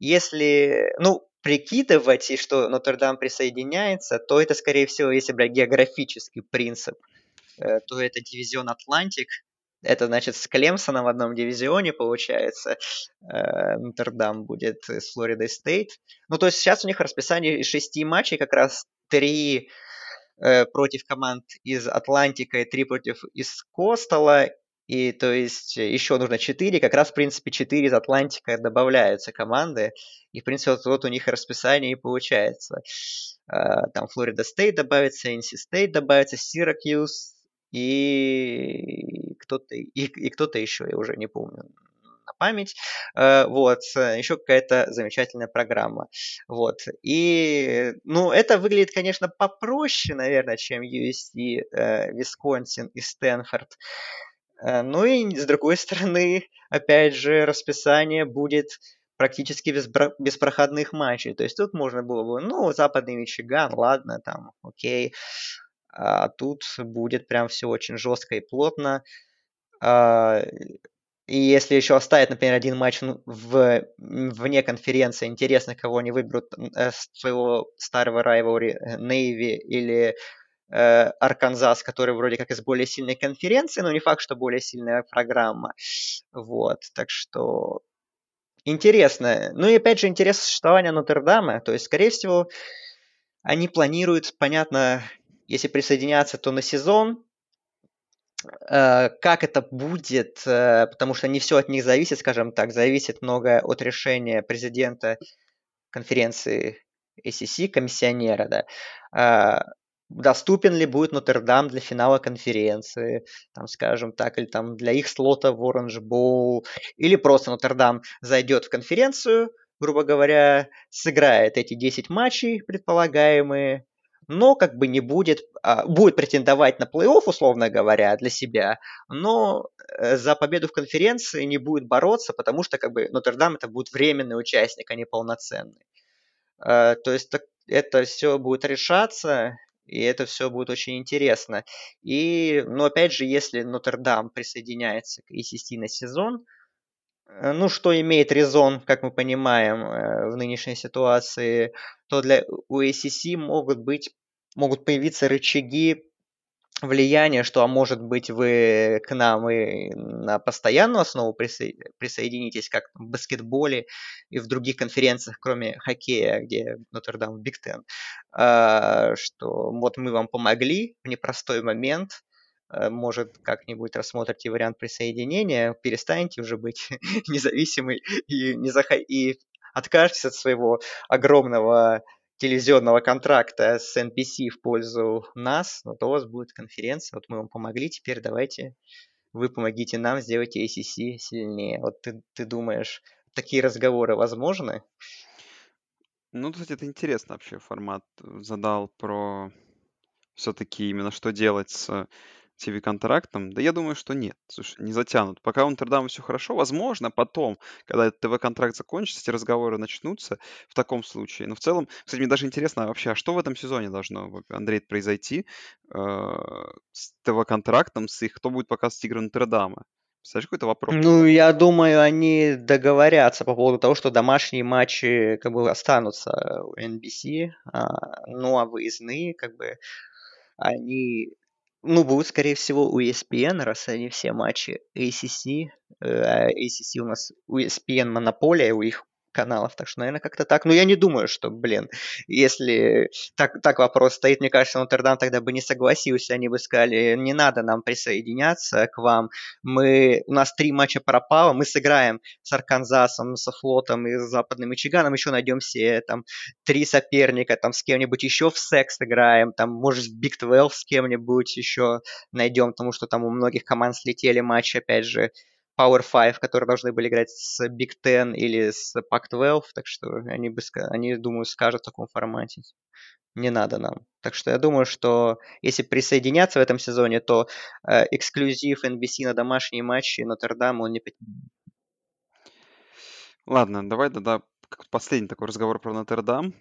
если, ну, прикидывать, и что Нотр-Дам присоединяется, то это, скорее всего, если брать географический принцип, э, то это дивизион Атлантик, это значит с Клемсоном в одном дивизионе получается. Э, Нотр-Дам будет с Флоридой Стейт. Ну, то есть сейчас у них расписание из шести матчей, как раз три э, против команд из Атлантика и три против из Костала. И то есть еще нужно четыре, как раз в принципе четыре из Атлантика добавляются команды. И в принципе вот, вот у них расписание и получается. Э, там Флорида Стейт добавится, NC Стейт добавится, Сиракьюз, и кто-то и, и кто-то еще, я уже не помню на память, э, вот, еще какая-то замечательная программа, вот, и, ну, это выглядит, конечно, попроще, наверное, чем USC, э, Висконсин и Стэнфорд, э, ну и, с другой стороны, опять же, расписание будет практически без, без проходных матчей. То есть тут можно было бы, ну, западный Мичиган, ладно, там, окей. А тут будет прям все очень жестко и плотно. А, и если еще оставить, например, один матч в, вне конференции, интересно, кого они выберут э, своего старого райвори Нейви или э, Арканзас, который вроде как из более сильной конференции, но не факт, что более сильная программа. Вот, так что интересно. Ну и опять же, интерес существования Нотр-Дама. То есть, скорее всего, они планируют, понятно, если присоединяться, то на сезон. Э, как это будет, э, потому что не все от них зависит, скажем так, зависит многое от решения президента конференции ACC, комиссионера, да, э, доступен ли будет Нотр-Дам для финала конференции, там, скажем так, или там для их слота в Orange Bowl, или просто Нотр-Дам зайдет в конференцию, грубо говоря, сыграет эти 10 матчей предполагаемые, но как бы не будет, а, будет претендовать на плей-офф, условно говоря, для себя, но э, за победу в конференции не будет бороться, потому что как бы Нотр-Дам это будет временный участник, а не полноценный. Э, то есть это все будет решаться, и это все будет очень интересно. И, ну, опять же, если Нотр-Дам присоединяется к ACC на сезон, Э, ну, что имеет резон, как мы понимаем, в нынешней ситуации, то для у ACC могут быть, могут появиться рычаги влияния, что, а может быть, вы к нам и на постоянную основу присо- присоединитесь, как в баскетболе и в других конференциях, кроме хоккея, где Нотр-Дам Биг Тен, что вот мы вам помогли в непростой момент, Э, может, как-нибудь рассмотрите вариант присоединения, перестанете уже быть независимой и, не зах... и откажетесь от своего огромного телевизионного контракта с NBC в пользу нас, вот у вас будет конференция, вот мы вам помогли, теперь давайте вы помогите нам, сделайте ACC сильнее. Вот ты, ты думаешь, такие разговоры возможны? Ну, кстати, это интересно вообще формат задал про все-таки именно что делать с ТВ-контрактом? Да я думаю, что нет. Слушай, не затянут. Пока у Нотр-Дама все хорошо, возможно, потом, когда этот ТВ-контракт закончится, эти разговоры начнутся в таком случае. Но в целом, кстати, мне даже интересно вообще, а что в этом сезоне должно, Андрей, произойти э, с ТВ-контрактом, с их, кто будет показывать игры Нотр-Дама? Представляешь, какой-то вопрос? Ну, я думаю, они договорятся по поводу того, что домашние матчи как бы останутся у NBC, а, ну а выездные как бы они ну, будут, скорее всего, у ESPN, раз они все матчи ACC. Э, а ACC у нас у ESPN монополия, у их каналов. Так что, наверное, как-то так. Но я не думаю, что, блин, если так, так вопрос стоит, мне кажется, Нотр-Дам тогда бы не согласился. Они бы сказали, не надо нам присоединяться к вам. Мы, у нас три матча пропало, мы сыграем с Арканзасом, со Флотом и с Западным Мичиганом, еще найдем все там три соперника, там с кем-нибудь еще в секс играем, там, может, в Big 12 с кем-нибудь еще найдем, потому что там у многих команд слетели матчи, опять же, Power 5, которые должны были играть с Big Ten или с Pac-12, так что они, бы, они, думаю, скажут в таком формате. Не надо нам. Так что я думаю, что если присоединяться в этом сезоне, то э, эксклюзив NBC на домашние матчи Нотр-Дам он не Ладно, давай тогда последний такой разговор про Нотр-Дам.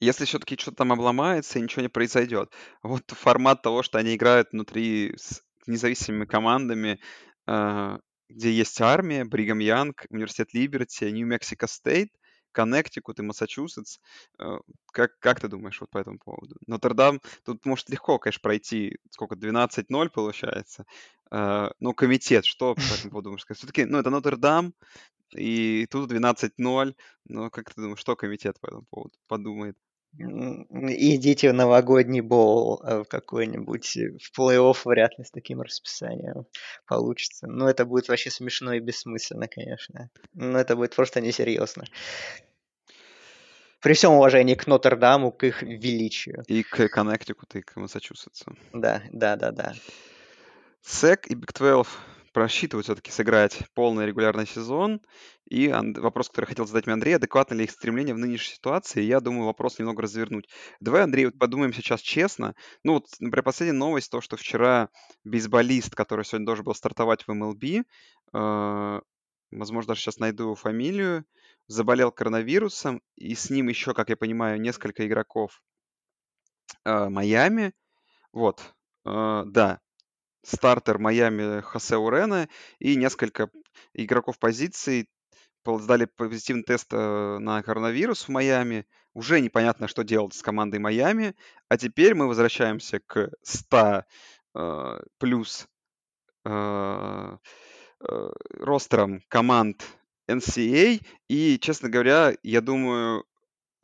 Если все-таки что-то там обломается и ничего не произойдет, вот формат того, что они играют внутри с независимыми командами, где есть армия, Бригам Янг, Университет Либерти, Нью-Мексико Стейт, Коннектикут и Массачусетс. Э, как, как ты думаешь вот по этому поводу? Нотр-Дам, тут может легко, конечно, пройти, сколько, 12-0 получается. Uh, ну, комитет, что по этому поводу думаешь? Все-таки, ну, это Нотр-Дам, и тут 12-0. Ну, как ты думаешь, что комитет по этому поводу подумает? Идите в новогодний боул э, в какой-нибудь, э, в плей-офф вряд ли с таким расписанием получится. Ну, это будет вообще смешно и бессмысленно, конечно. Но это будет просто несерьезно. При всем уважении к Нотр-Даму, к их величию. И к Коннектикуту, и к Массачусетсу. Да, да, да, да. SEC и Big 12 просчитывают все-таки сыграть полный регулярный сезон. И вопрос, который хотел задать мне Андрей, адекватно ли их стремление в нынешней ситуации? Я думаю, вопрос немного развернуть. Давай, Андрей, вот подумаем сейчас честно. Ну вот, например, последняя новость, то, что вчера бейсболист, который сегодня должен был стартовать в MLB, э, возможно, даже сейчас найду его фамилию, заболел коронавирусом, и с ним еще, как я понимаю, несколько игроков э, Майами. Вот, э, да, стартер Майами Хосе Урена и несколько игроков позиций сдали позитивный тест э, на коронавирус в Майами. Уже непонятно, что делать с командой Майами. А теперь мы возвращаемся к 100 э, плюс э, э, ростерам команд NCAA. И, честно говоря, я думаю,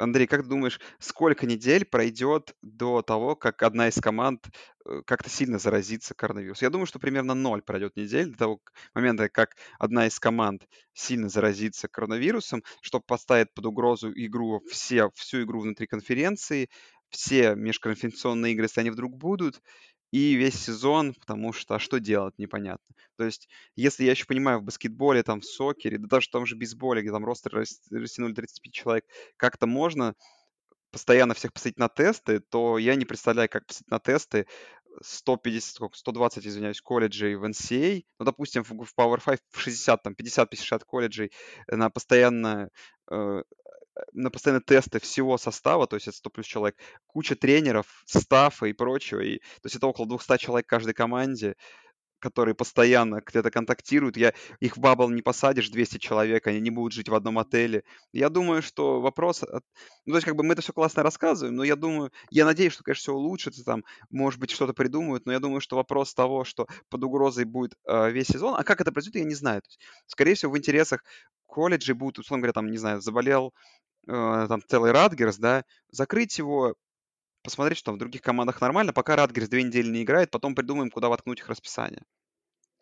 Андрей, как думаешь, сколько недель пройдет до того, как одна из команд э, как-то сильно заразится коронавирусом? Я думаю, что примерно ноль пройдет недель до того момента, как одна из команд сильно заразится коронавирусом, что поставит под угрозу игру все, всю игру внутри конференции, все межконференционные игры, если они вдруг будут, и весь сезон, потому что а что делать, непонятно. То есть, если я еще понимаю, в баскетболе, там, в сокере, да даже в том же бейсболе, где там ростер растянули 35 человек, как-то можно постоянно всех посадить на тесты, то я не представляю, как посадить на тесты 150, сколько, 120, извиняюсь, колледжей в NCA, ну, допустим, в Power 5 в 60, там, 50-50 колледжей на постоянно э, на постоянные тесты всего состава, то есть это 100 плюс человек, куча тренеров, стафа и прочего, и, то есть это около 200 человек каждой команде, которые постоянно где-то контактируют. Я, их в бабл не посадишь, 200 человек, они не будут жить в одном отеле. Я думаю, что вопрос... Ну, то есть, как бы мы это все классно рассказываем, но я думаю... Я надеюсь, что, конечно, все улучшится, там, может быть, что-то придумают, но я думаю, что вопрос того, что под угрозой будет э, весь сезон, а как это произойдет, я не знаю. Есть, скорее всего, в интересах колледжей будут, условно говоря, там, не знаю, заболел э, там целый Радгерс, да, закрыть его, посмотреть, что там в других командах нормально, пока Радгерс две недели не играет, потом придумаем, куда воткнуть их расписание.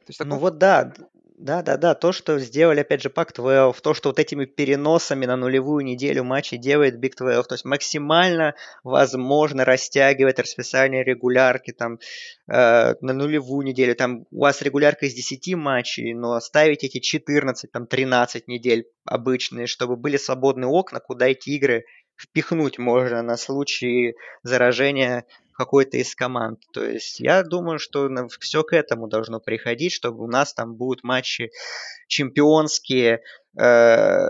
Есть, таков... Ну вот да, да, да, да, то, что сделали, опять же, Pac-12, то, что вот этими переносами на нулевую неделю матчей делает Big 12, то есть максимально возможно растягивать расписание регулярки там э, на нулевую неделю, там у вас регулярка из 10 матчей, но оставить эти 14, там 13 недель обычные, чтобы были свободные окна, куда эти игры впихнуть можно на случай заражения какой-то из команд. То есть я думаю, что все к этому должно приходить, чтобы у нас там будут матчи чемпионские, э,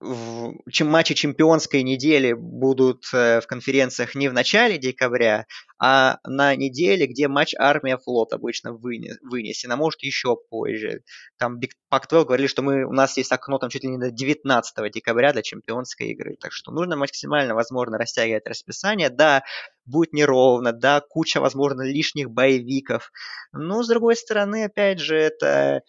в, чем матчи чемпионской недели будут э, в конференциях не в начале декабря, а на неделе, где матч армия-флот обычно вынес, вынесен, а может еще позже. Там Big Pac-12 говорили, что мы, у нас есть окно там чуть ли не до 19 декабря для чемпионской игры. Так что нужно максимально возможно растягивать расписание. Да, будет неровно, да, куча, возможно, лишних боевиков. Но, с другой стороны, опять же, это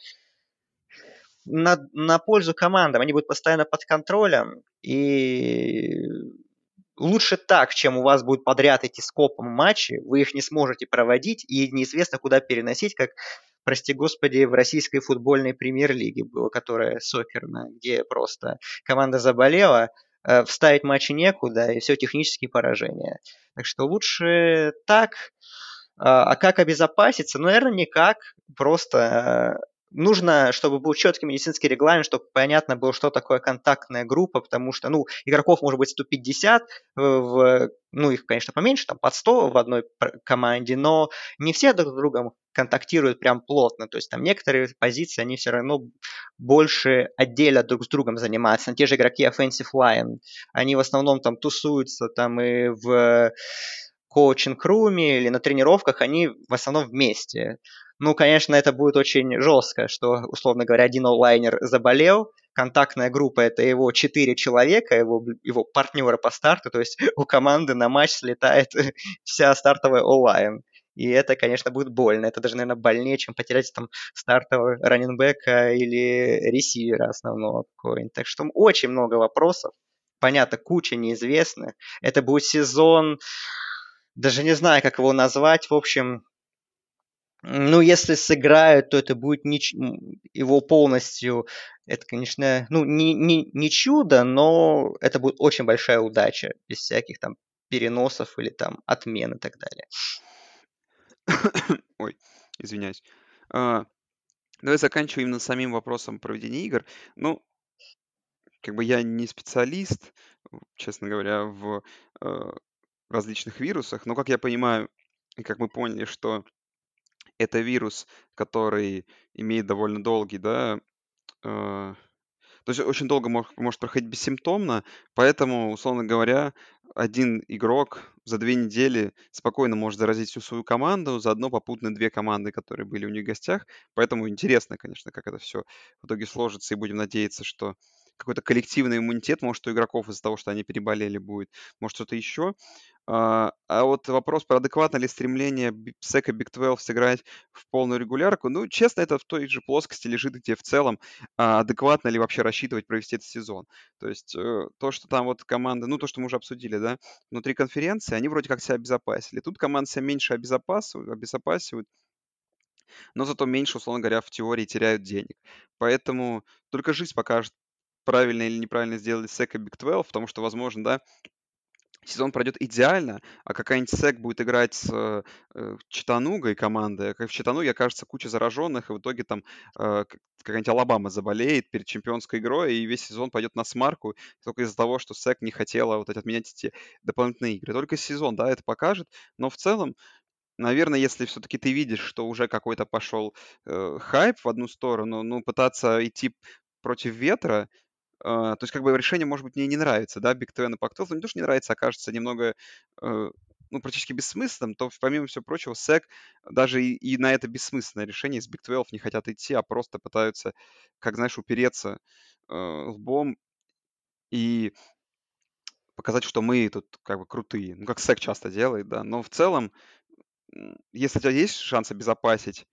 на, на пользу командам. Они будут постоянно под контролем. И лучше так, чем у вас будут подряд эти скопом матчи. Вы их не сможете проводить и неизвестно куда переносить, как прости господи, в российской футбольной премьер-лиге было, которая сокерная, где просто команда заболела, э, вставить матчи некуда, и все технические поражения. Так что лучше так. А, а как обезопаситься? Ну, наверное, никак. Просто нужно, чтобы был четкий медицинский регламент, чтобы понятно было, что такое контактная группа, потому что, ну, игроков может быть 150, в, ну, их, конечно, поменьше, там, под 100 в одной команде, но не все друг с другом контактируют прям плотно, то есть там некоторые позиции, они все равно больше отдельно друг с другом занимаются, те же игроки offensive line, они в основном там тусуются там и в коучинг-руме или на тренировках, они в основном вместе. Ну, конечно, это будет очень жестко, что, условно говоря, один онлайнер заболел, контактная группа это его четыре человека, его, его партнеры по старту, то есть у команды на матч слетает вся стартовая онлайн. И это, конечно, будет больно. Это даже, наверное, больнее, чем потерять там стартового раненбека или ресивера основного какого-нибудь. Так что очень много вопросов. Понятно, куча неизвестных. Это будет сезон, даже не знаю, как его назвать. В общем, ну, если сыграют, то это будет не, его полностью, это, конечно, ну, не, не, не чудо, но это будет очень большая удача, без всяких там переносов или там отмен и так далее. Ой, извиняюсь. А, давай заканчиваем именно самим вопросом проведения игр. Ну, как бы я не специалист, честно говоря, в э, различных вирусах, но как я понимаю, и как мы поняли, что это вирус, который имеет довольно долгий, да, э, то есть очень долго мож, может проходить бессимптомно, поэтому, условно говоря, один игрок за две недели спокойно может заразить всю свою команду, заодно попутно две команды, которые были у них в гостях. Поэтому интересно, конечно, как это все в итоге сложится, и будем надеяться, что какой-то коллективный иммунитет, может, у игроков из-за того, что они переболели, будет, может, что-то еще. А, а вот вопрос про адекватно ли стремление Сека Big 12 сыграть в полную регулярку, ну, честно, это в той же плоскости лежит, где в целом а, адекватно ли вообще рассчитывать провести этот сезон. То есть э, то, что там вот команды, ну, то, что мы уже обсудили, да, внутри конференции, они вроде как себя обезопасили. Тут команды себя меньше обезопасивают, обезопасивают но зато меньше, условно говоря, в теории теряют денег. Поэтому только жизнь покажет, правильно или неправильно сделали сек и Big 12, потому что, возможно, да, сезон пройдет идеально, а какая-нибудь СЭК будет играть с э, Читанугой командой, а как в Читануге окажется куча зараженных, и в итоге там э, какая-нибудь Алабама заболеет перед чемпионской игрой, и весь сезон пойдет на смарку только из-за того, что СЭК не хотела вот эти отменять эти дополнительные игры. Только сезон, да, это покажет, но в целом Наверное, если все-таки ты видишь, что уже какой-то пошел э, хайп в одну сторону, ну, пытаться идти против ветра, то есть как бы решение, может быть, мне не нравится, да, Big Ten и Pac-12, но не то, что не нравится, а кажется немного, э, ну, практически бессмысленным, то помимо всего прочего, SEC даже и, и на это бессмысленное решение из Big 12 не хотят идти, а просто пытаются, как знаешь, упереться э, лбом и показать, что мы тут как бы крутые. Ну, как SEC часто делает, да. Но в целом, если у тебя есть шанс обезопасить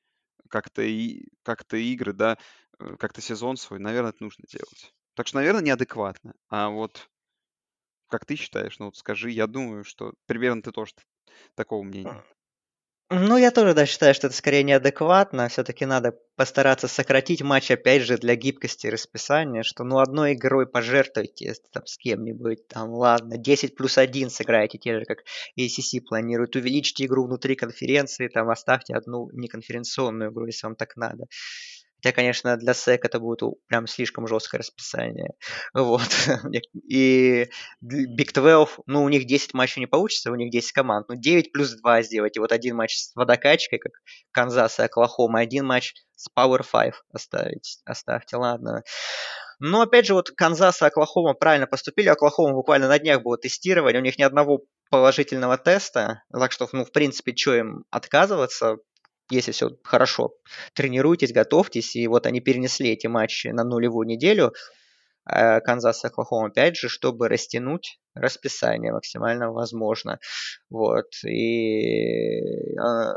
как-то и как-то игры, да, э, как-то сезон свой, наверное, это нужно делать. Так что, наверное, неадекватно. А вот как ты считаешь? Ну вот скажи, я думаю, что примерно ты тоже такого мнения. Ну, я тоже, да, считаю, что это скорее неадекватно. Все-таки надо постараться сократить матч, опять же, для гибкости расписания, что, ну, одной игрой пожертвуйте там, с кем-нибудь, там, ладно, 10 плюс 1 сыграете, те же, как ACC планирует, увеличьте игру внутри конференции, там, оставьте одну неконференционную игру, если вам так надо. Хотя, конечно, для SEC это будет прям слишком жесткое расписание. Вот. И Big 12, ну, у них 10 матчей не получится, у них 10 команд. Ну, 9 плюс 2 сделайте. Вот один матч с водокачкой, как Канзас и Оклахома, один матч с Power 5 оставить. Оставьте, ладно. Но, опять же, вот Канзас и Оклахома правильно поступили. Оклахома буквально на днях было тестирование. У них ни одного положительного теста. Так что, ну, в принципе, что им отказываться? Если все хорошо, тренируйтесь, готовьтесь, и вот они перенесли эти матчи на нулевую неделю, э, Канзас и Оклахома, опять же, чтобы растянуть расписание максимально возможно. Вот. И, э,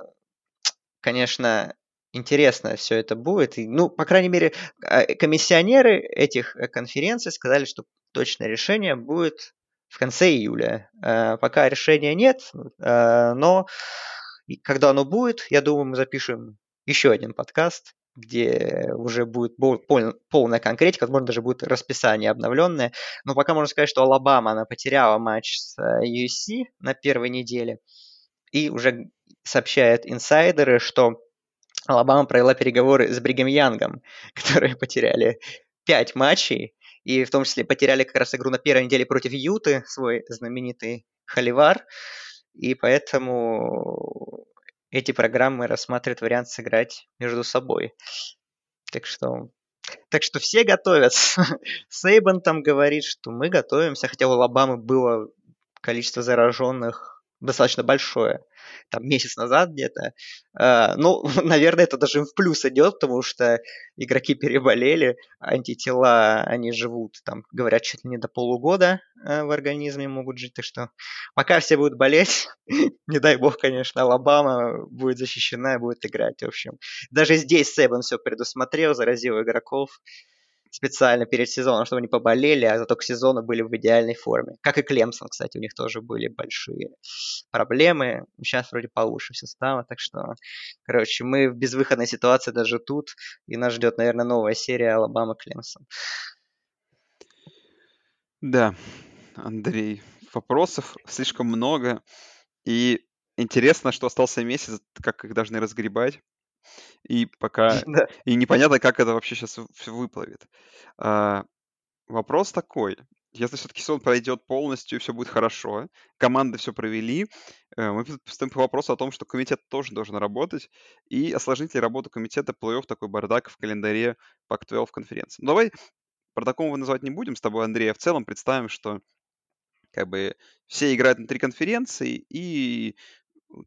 конечно, интересно все это будет. И, ну, по крайней мере, а, комиссионеры этих э, конференций сказали, что точное решение будет в конце июля. Э, пока решения нет, э, но когда оно будет, я думаю, мы запишем еще один подкаст, где уже будет полная конкретика, возможно, даже будет расписание обновленное. Но пока можно сказать, что Алабама, она потеряла матч с USC на первой неделе. И уже сообщают инсайдеры, что Алабама провела переговоры с Бригем Янгом, которые потеряли пять матчей, и в том числе потеряли как раз игру на первой неделе против Юты, свой знаменитый Халивар, и поэтому эти программы рассматривают вариант сыграть между собой. Так что, так что все готовятся. Сейбан там говорит, что мы готовимся, хотя у Алабамы было количество зараженных достаточно большое там месяц назад где-то. Uh, ну, наверное, это даже в плюс идет, потому что игроки переболели, антитела, они живут, там, говорят, чуть ли не до полугода uh, в организме могут жить, так что пока все будут болеть, не дай бог, конечно, Алабама будет защищена и будет играть, в общем. Даже здесь Сейбан все предусмотрел, заразил игроков, специально перед сезоном, чтобы они поболели, а зато к сезону были в идеальной форме. Как и Клемсон, кстати, у них тоже были большие проблемы. Сейчас вроде получше все стало, так что, короче, мы в безвыходной ситуации даже тут, и нас ждет, наверное, новая серия Алабама-Клемсон. Да, Андрей, вопросов слишком много, и интересно, что остался месяц, как их должны разгребать и пока Да. и непонятно, как это вообще сейчас выплывет. А, вопрос такой: если все-таки сезон пройдет полностью и все будет хорошо, команды все провели, э, мы тут постоим по вопросу о том, что комитет тоже должен работать, и осложнить ли работу комитета плей-офф такой бардак в календаре Pac-12 конференции. Ну, давай про такого называть не будем с тобой, Андрей, а в целом представим, что как бы все играют на три конференции, и,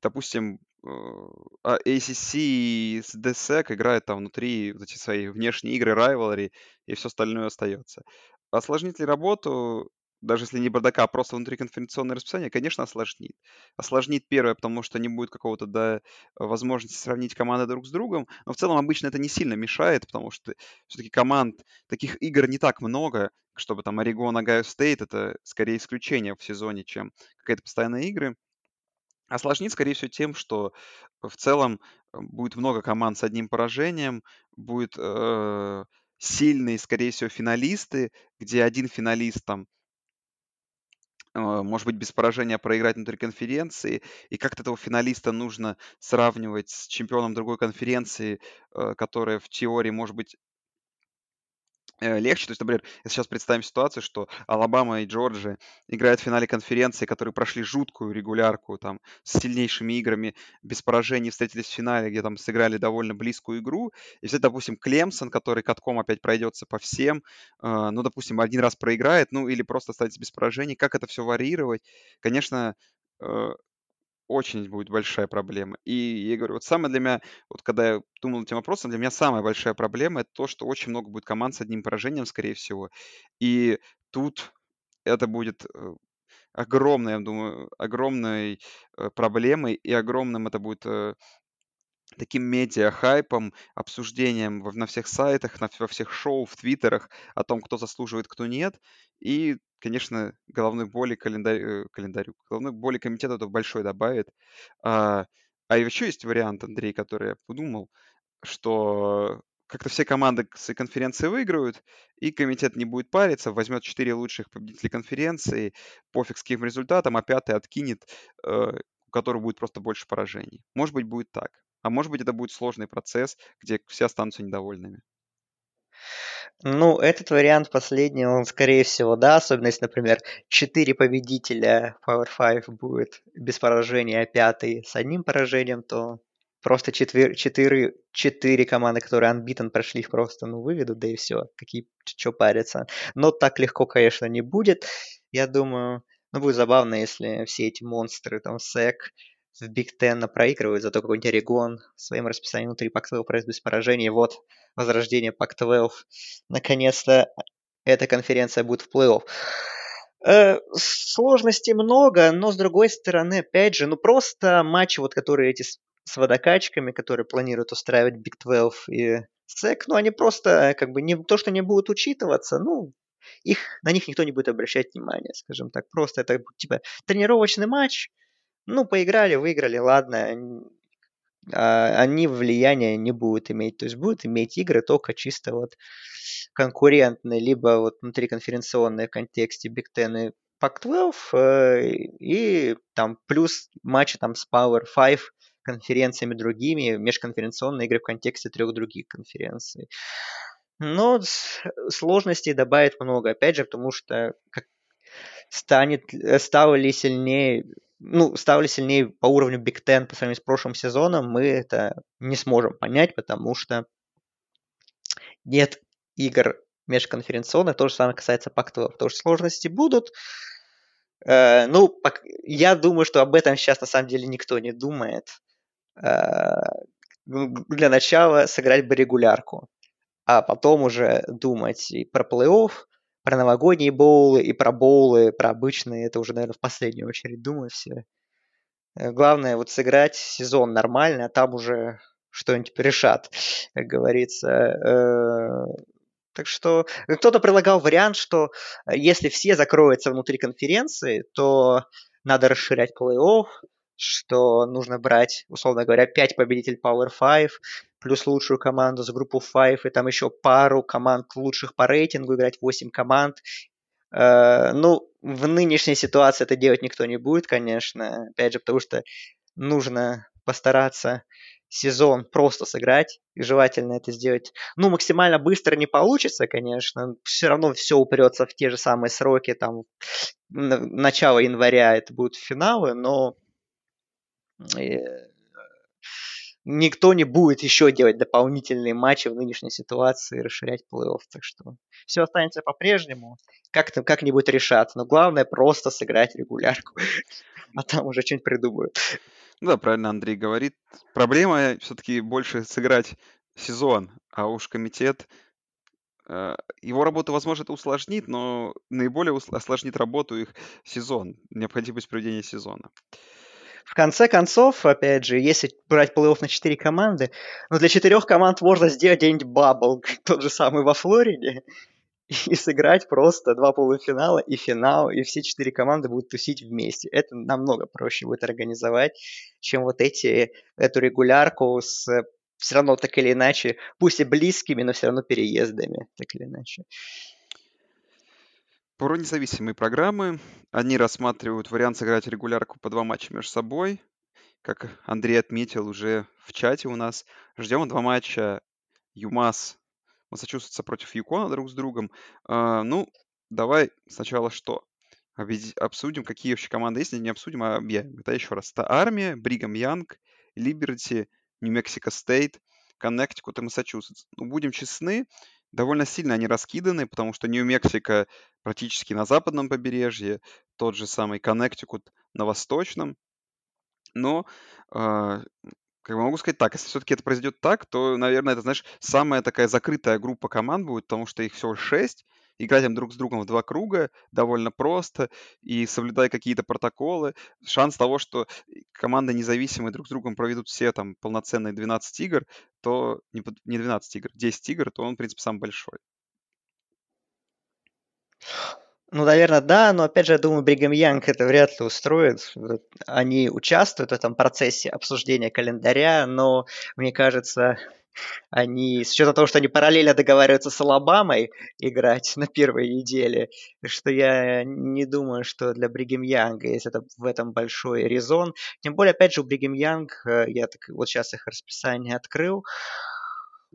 допустим, а ACC с DSEC играет там внутри вот эти свои внешние игры, rivalry, и все остальное остается. Осложнит ли работу, даже если не бардака, а просто внутриконференционное расписание, конечно, осложнит. Осложнит первое, потому что не будет какого-то, да, возможности сравнить команды друг с другом, но в целом обычно это не сильно мешает, потому что все-таки команд, таких игр не так много, чтобы там Орегон, Огайо Стейт, это скорее исключение в сезоне, чем какие-то постоянные игры. Осложнит, скорее всего, тем, что в целом э, будет много команд с одним поражением, будет э, сильные, скорее всего, финалисты, где один финалист там э, может быть, без поражения проиграть внутри конференции, и как-то этого финалиста нужно сравнивать с чемпионом другой конференции, э, которая в теории может быть Э, легче. То есть, например, если сейчас представим ситуацию, что Алабама и Джорджия играют в финале конференции, которые прошли жуткую регулярку, там, с сильнейшими играми, без поражений встретились в финале, где там сыграли довольно близкую игру. И все, допустим, Клемсон, который катком опять пройдется по всем, э, ну, допустим, один раз проиграет, ну, или просто останется без поражений. Как это все варьировать? Конечно, э, очень будет большая проблема. И я говорю, вот самое для меня, вот когда я думал этим вопросом, для меня самая большая проблема это то, что очень много будет команд с одним поражением, скорее всего. И тут это будет э, огромной, я думаю, огромной э, проблемой, и огромным это будет э, таким медиа-хайпом, обсуждением на всех сайтах, на, во всех шоу, в твиттерах о том, кто заслуживает, кто нет. И конечно, головной боли календарь, э, календарю, головной боли комитета это большой добавит. А, а еще есть вариант, Андрей, который я подумал, что как-то все команды с конференции выиграют, и комитет не будет париться, возьмет четыре лучших победителей конференции, пофиг с каким результатом, а пятый откинет, э, у которого будет просто больше поражений. Может быть, будет так. А может быть, это будет сложный процесс, где все останутся недовольными. Ну, этот вариант последний, он скорее всего, да, особенно если, например, четыре победителя Power 5 будет без поражения, а пятый с одним поражением, то просто четыре, четыре, четыре команды, которые unbeaten прошли, их просто, ну, выведут, да и все, какие, что парятся. Но так легко, конечно, не будет, я думаю. Ну, будет забавно, если все эти монстры, там, SEC, в Биг Ten проигрывают, зато какой-нибудь Орегон своим расписанием внутри Пак-12 пройдет без поражений. Вот возрождение Пак-12. Наконец-то эта конференция будет в плей-офф. Э, сложностей много, но с другой стороны, опять же, ну просто матчи, вот которые эти с водокачками, которые планируют устраивать Big 12 и SEC, ну, они просто, как бы, не то, что не будут учитываться, ну, их, на них никто не будет обращать внимания, скажем так. Просто это, типа, тренировочный матч, ну, поиграли, выиграли, ладно, а, они влияния не будут иметь. То есть будут иметь игры только чисто вот конкурентные, либо вот внутриконференционные в контексте Big Ten и Pac-12, э, и там плюс матчи там с Power 5 конференциями другими, межконференционные игры в контексте трех других конференций. Но сложностей добавит много, опять же, потому что как станет, э, стало ли сильнее ну, стали сильнее по уровню Big Ten по сравнению с прошлым сезоном, мы это не сможем понять, потому что нет игр межконференционных, то же самое касается пактов, что сложности будут. Э, ну, я думаю, что об этом сейчас на самом деле никто не думает. Э, для начала сыграть бы регулярку, а потом уже думать и про плей-офф, про новогодние боулы и про боулы, про обычные, это уже, наверное, в последнюю очередь думаю все. Э, главное вот сыграть сезон нормально, а там уже что-нибудь решат, как говорится. Э, так что кто-то предлагал вариант, что э, если все закроются внутри конференции, то надо расширять плей-офф, что нужно брать, условно говоря, 5 победителей Power 5, плюс лучшую команду за группу 5, и там еще пару команд лучших по рейтингу, играть 8 команд. Э, ну, в нынешней ситуации это делать никто не будет, конечно, опять же, потому что нужно постараться сезон просто сыграть, и желательно это сделать, ну, максимально быстро не получится, конечно, все равно все упрется в те же самые сроки, там, начало января это будут финалы, но никто не будет еще делать дополнительные матчи в нынешней ситуации расширять плей-офф. Так что все останется по-прежнему. Как-то как-нибудь решат. Но главное просто сыграть регулярку. А там уже что-нибудь придумают. Ну да, правильно Андрей говорит. Проблема все-таки больше сыграть сезон, а уж комитет э, его работу, возможно, это усложнит, но наиболее осложнит работу их сезон, необходимость проведения сезона. В конце концов, опять же, если брать плей-офф на 4 команды, ну для четырех команд можно сделать где-нибудь бабл, тот же самый во Флориде, и сыграть просто два полуфинала и финал, и все четыре команды будут тусить вместе. Это намного проще будет организовать, чем вот эти, эту регулярку с все равно так или иначе, пусть и близкими, но все равно переездами, так или иначе. Про независимые программы. Они рассматривают вариант сыграть регулярку по два матча между собой. Как Андрей отметил уже в чате у нас, ждем два матча UMass Массачусетса против UConn а друг с другом. А, ну, давай сначала что? Обсудим, какие вообще команды есть, не обсудим, а объявим. Это еще раз. Это Армия, Бригам Янг, Либерти, Нью-Мексико Стейт, Коннектикут и Массачусетс. Ну, будем честны, довольно сильно они раскиданы, потому что Нью-Мексико практически на западном побережье, тот же самый Коннектикут на восточном. Но, э, как бы могу сказать так, если все-таки это произойдет так, то, наверное, это, знаешь, самая такая закрытая группа команд будет, потому что их всего шесть, играть друг с другом в два круга довольно просто, и соблюдая какие-то протоколы, шанс того, что команды независимые друг с другом проведут все там полноценные 12 игр, то не 12 игр, 10 игр, то он, в принципе, сам большой. Ну, наверное, да, но опять же, я думаю, Бригам Янг это вряд ли устроит. Они участвуют в этом процессе обсуждения календаря, но мне кажется, они, с учетом того, что они параллельно договариваются с Алабамой играть на первой неделе, что я не думаю, что для Бригем Янга есть это, в этом большой резон. Тем более, опять же, у Бригем Янг, э, я так вот сейчас их расписание открыл,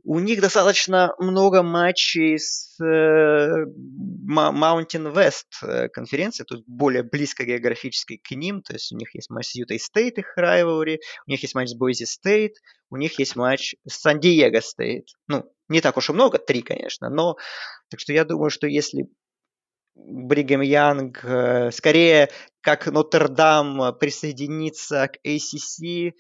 у них достаточно много матчей с э, Mountain West э, конференции, тут более близко географически к ним, то есть у них есть матч с Ютой Стейт, их rivalry, у них есть матч с Бойзи Стейт, у них есть матч с Сан-Диего Стейт. Ну, не так уж и много, три, конечно, но так что я думаю, что если Бригем Янг э, скорее как Нотр-Дам присоединится к ACC,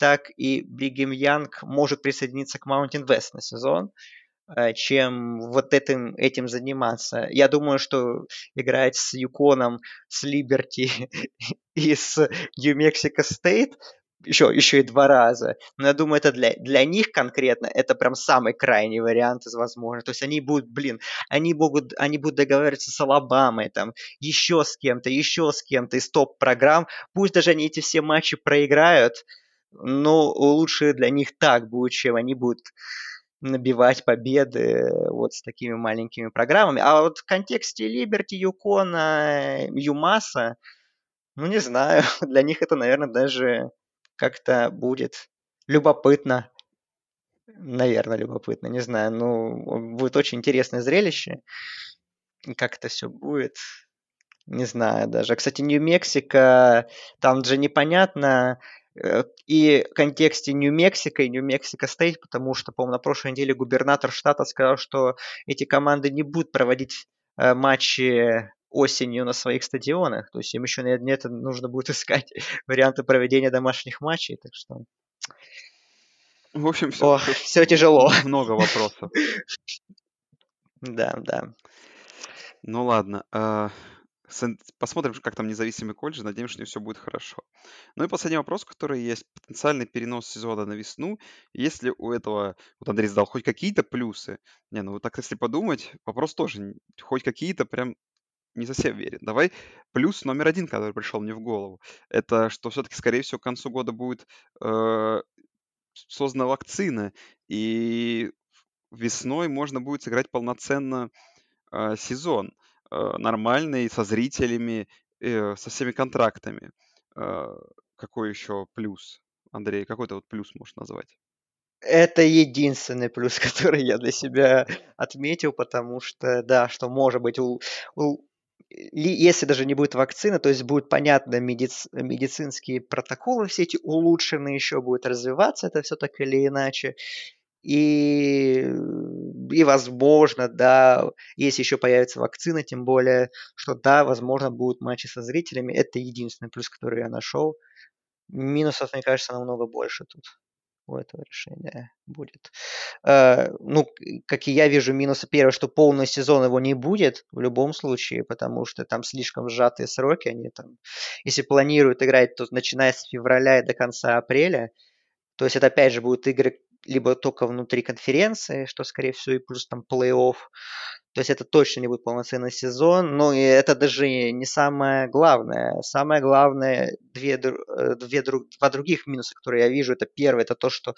так и Бригем Янг может присоединиться к Mountain West на сезон, э, чем вот этим, этим заниматься. Я думаю, что играть с Юконом, с Либерти и с Нью-Мексико Стейт еще, еще и два раза. Но я думаю, это для, для них конкретно, это прям самый крайний вариант из возможных. То есть они будут, блин, они могут, они будут договариваться с Алабамой, там, еще с кем-то, еще с кем-то из топ-программ. Пусть даже они эти все матчи проиграют, но лучше для них так будет, чем они будут набивать победы вот с такими маленькими программами. А вот в контексте Либерти, Юкона, Юмаса, ну не знаю, для них это, наверное, даже как-то будет любопытно. Наверное, любопытно, не знаю. Ну, будет очень интересное зрелище. Как это все будет, не знаю даже. Кстати, Нью-Мексико, там же непонятно, э, и в контексте Нью-Мексико и Нью-Мексико Стейт, потому что, по-моему, на прошлой неделе губернатор штата сказал, что эти команды не будут проводить э, матчи осенью на своих стадионах. То есть им еще на это нужно будет искать варианты проведения домашних матчей. Так что... В общем, все, О, все тяжело. Много вопросов. Да, да. Ну ладно. Посмотрим, как там независимый колледж. Надеемся, что все будет хорошо. Ну и последний вопрос, который есть. Потенциальный перенос сезона на весну. Есть ли у этого, вот Андрей задал, хоть какие-то плюсы? Не, ну так если подумать, вопрос тоже. Хоть какие-то прям не совсем верен. Давай плюс номер один, который пришел мне в голову, это что все-таки, скорее всего, к концу года будет э, создана вакцина, и весной можно будет сыграть полноценно э, сезон нормальный, со зрителями, э, со всеми контрактами. Э, какой еще плюс? Андрей, какой то вот плюс можешь назвать? Это единственный плюс, который я для себя отметил, потому что, да, что может быть у, у если даже не будет вакцины, то есть будет понятно медици, медицинские протоколы, все эти улучшенные еще будут развиваться, это все так или иначе. И, и возможно, да, если еще появится вакцина, тем более, что да, возможно, будут матчи со зрителями. Это единственный плюс, который я нашел. Минусов, мне кажется, намного больше тут у этого решения будет. Э, ну, как и я вижу минусы. Первое, что полный сезон его не будет в любом случае, потому что там слишком сжатые сроки. Они там, если планируют играть, то начиная с февраля и до конца апреля. То есть это опять же будут игры либо только внутри конференции, что скорее всего и плюс там плей-офф. То есть это точно не будет полноценный сезон, но и это даже не самое главное. Самое главное, две, э, две, два других минуса, которые я вижу, это первое, это то, что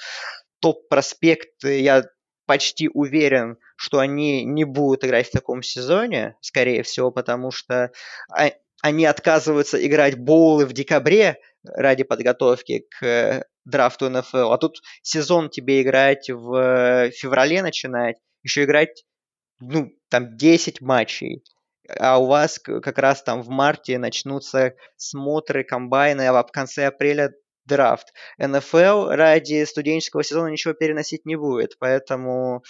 топ-проспекты, я почти уверен, что они не будут играть в таком сезоне, скорее всего, потому что а, они отказываются играть боулы в декабре ради подготовки к драфту НФЛ, а тут сезон тебе играть в феврале начинать, еще играть ну, там 10 матчей, а у вас как раз там в марте начнутся смотры, комбайны, а в конце апреля драфт. НФЛ ради студенческого сезона ничего переносить не будет, поэтому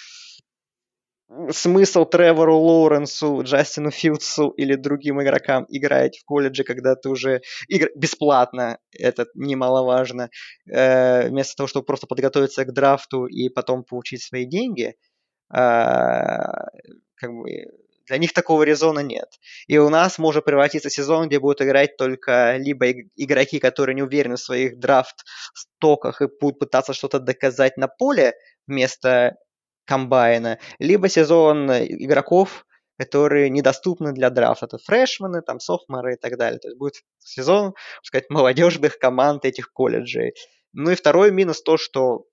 смысл Тревору Лоуренсу, Джастину Филдсу или другим игрокам играть в колледже, когда ты уже игр... бесплатно, это немаловажно, э, вместо того, чтобы просто подготовиться к драфту и потом получить свои деньги – а, как бы для них такого резона нет. И у нас может превратиться сезон, где будут играть только либо игроки, которые не уверены в своих драфт-стоках и будут пытаться что-то доказать на поле вместо комбайна, либо сезон игроков, которые недоступны для драфта. Это фрешмены, там, софтмары и так далее. То есть будет сезон, так сказать, молодежных команд этих колледжей. Ну и второй минус то, что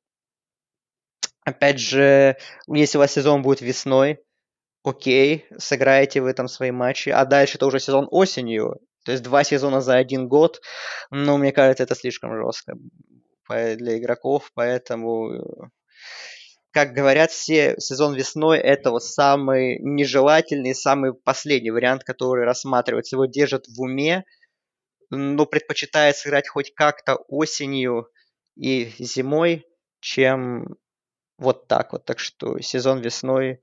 Опять же, если у вас сезон будет весной, окей, сыграете вы там свои матчи, а дальше это уже сезон осенью, то есть два сезона за один год, ну, мне кажется, это слишком жестко для игроков, поэтому, как говорят все, сезон весной это вот самый нежелательный, самый последний вариант, который рассматривается, его держат в уме, но предпочитает сыграть хоть как-то осенью и зимой, чем вот так вот. Так что сезон весной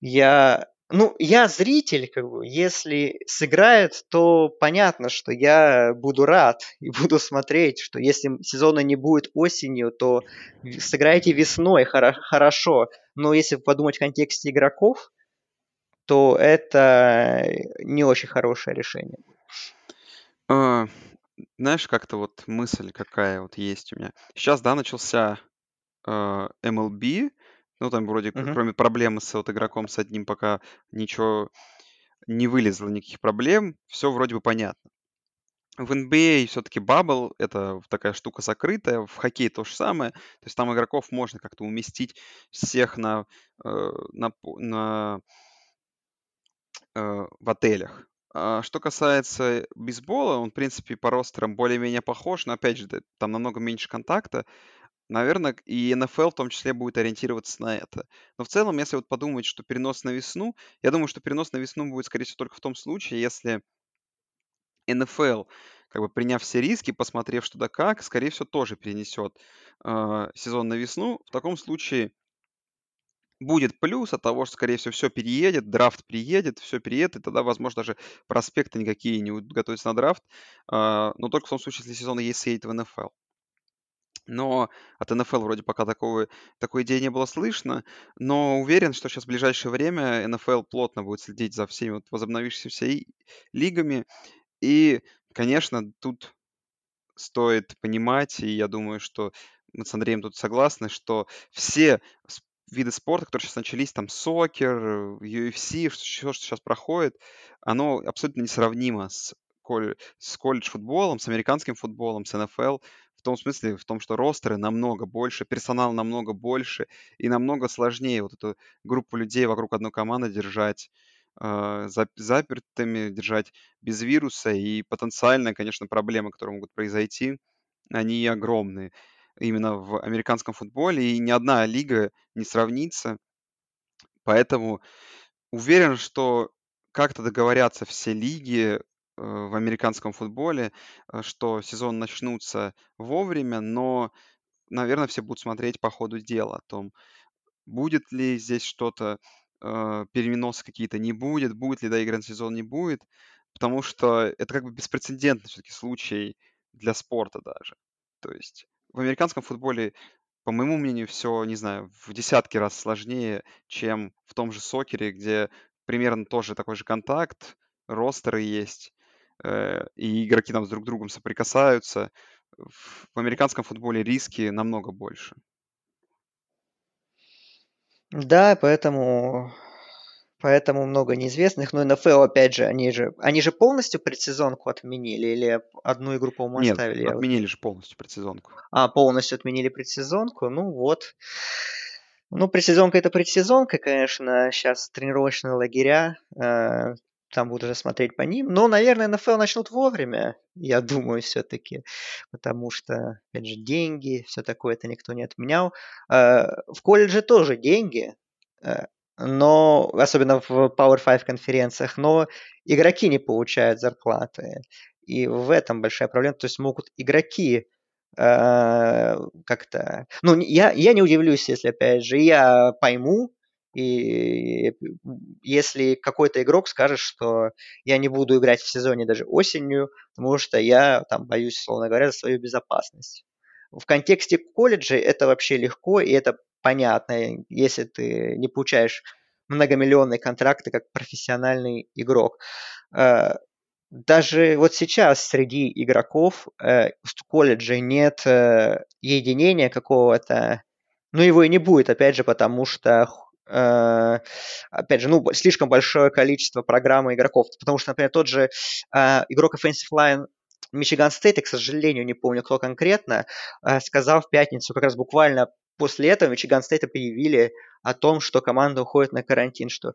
я... Ну, я зритель, как бы, если сыграет, то понятно, что я буду рад и буду смотреть, что если сезона не будет осенью, то сыграйте весной, хоро- хорошо. Но если подумать в контексте игроков, то это не очень хорошее решение. А, знаешь, как-то вот мысль какая вот есть у меня. Сейчас, да, начался э, MLB, ну, там вроде, Мгм. кроме проблемы с вот игроком с одним, пока ничего не вылезло, никаких проблем, все вроде бы понятно. В NBA все-таки бабл— это такая штука закрытая, в хоккее то же самое. То есть там игроков можно как-то уместить всех на, э, на, на, э, в отелях. А что касается бейсбола, он, в принципе, по ростерам более-менее похож, но, опять же, там намного меньше контакта. Наверное, и НФЛ в том числе будет ориентироваться на это. Но в целом, если вот подумать, что перенос на весну, я думаю, что перенос на весну будет, скорее всего, только в том случае, если НФЛ, как бы приняв все риски, посмотрев что да как, скорее всего, тоже перенесет э, сезон на весну. В таком случае будет плюс от того, что, скорее всего, все переедет, драфт приедет, все переедет, и тогда, возможно, даже проспекты никакие не будут готовиться на драфт. э, но только в том случае, если сезон есть съедет в НФЛ. Но от НФЛ вроде пока такого, такой идеи не было слышно. Но уверен, что сейчас в ближайшее время НФЛ плотно будет следить за всеми вот возобновившимися и- лигами. И, конечно, тут стоит понимать, и я думаю, что мы с Андреем тут согласны, что все виды спорта, которые сейчас начались, там, сокер, UFC, все, что сейчас проходит, оно абсолютно несравнимо с, коль- с колледж-футболом, с американским футболом, с НФЛ, в том смысле, в том, что ростеры намного больше, персонал намного больше, и намного сложнее вот эту группу людей вокруг одной команды держать э, зап- запертыми, держать без вируса, и потенциально, конечно, проблемы, которые могут произойти, они огромные именно в американском футболе, и ни одна лига не сравнится. Поэтому уверен, что как-то договорятся все лиги в американском футболе, э, что сезон начнутся вовремя, но, наверное, все будут смотреть по ходу дела о том, будет ли здесь что-то, э, переносы какие-то, не будет, будет ли доигран сезон, не будет, потому что это как бы беспрецедентный все-таки случай для спорта даже. То есть в американском футболе, по моему мнению, все, не знаю, в десятки раз сложнее, чем в том же сокере, где примерно тоже такой же контакт, ростеры есть, э, и игроки там с друг другом соприкасаются. В американском футболе риски намного больше. Да, поэтому, поэтому много неизвестных. Но НФЛ, опять же, они же, они же полностью предсезонку отменили или одну игру, по-моему, Нет, оставили? Отменили же полностью предсезонку. А, полностью отменили предсезонку. Ну вот. Ну, предсезонка это предсезонка, конечно. Сейчас тренировочные лагеря. э, там будут уже смотреть по ним. Но, наверное, НФЛ начнут вовремя, я думаю, все-таки. Потому что, опять же, деньги, все такое, это никто не отменял. Э, в колледже тоже деньги. э, но, особенно в Power 5 конференциях, но игроки не получают зарплаты. И в этом большая проблема. То есть могут игроки э, как-то... Ну, я, я не удивлюсь, если, опять же, я пойму, и если какой-то игрок скажет, что я не буду играть в сезоне даже осенью, потому что я там боюсь, условно говоря, за свою безопасность. В контексте колледжа это вообще легко, и это понятно, если ты не получаешь многомиллионные контракты как профессиональный игрок. Э, даже вот сейчас среди игроков э, в колледже нет э, единения какого-то, ну его и не будет, опять же, потому что опять же, ну, слишком большое количество программы игроков. Потому что, например, тот же э, игрок Offensive Line Мичиган Стейт, я, к сожалению, не помню, кто конкретно, э, сказал в пятницу, как раз буквально после этого Мичиган Стейт объявили о том, что команда уходит на карантин, что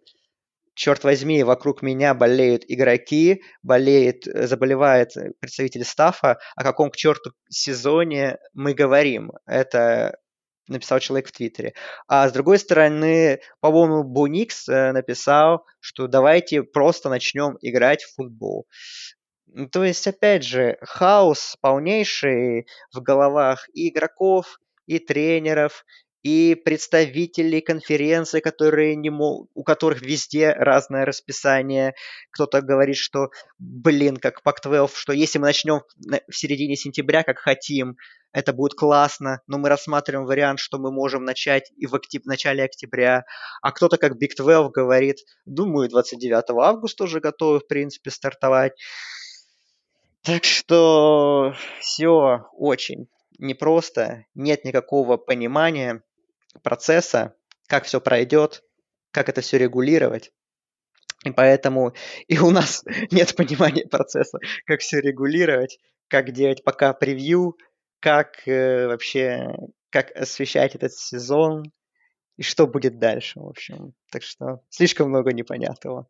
черт возьми, вокруг меня болеют игроки, болеет, э, заболевает э, представитель staff а, о каком к черту сезоне мы говорим. Это написал человек в Твиттере. А с другой стороны, по-моему, Бо Никс э, написал, что давайте просто начнем играть в футбол. Ну, То есть, опять же, хаос полнейший в головах и игроков, и тренеров, и представителей конференции, которые не мол... у которых везде разное расписание. Кто-то говорит, что, блин, как Пак-12, что если мы начнем в середине сентября, как хотим, это будет классно, но мы рассматриваем вариант, что мы можем начать и в, октяб... начале октября. А кто-то, как Big 12, говорит, думаю, 29 августа уже готовы, в принципе, стартовать. Так что все очень непросто, нет никакого понимания процесса, как все пройдет, как это все регулировать. И поэтому и у нас нет понимания процесса, как все регулировать, как делать пока превью, как э, вообще, как освещать этот сезон, и что будет дальше, в общем. Так что слишком много непонятного.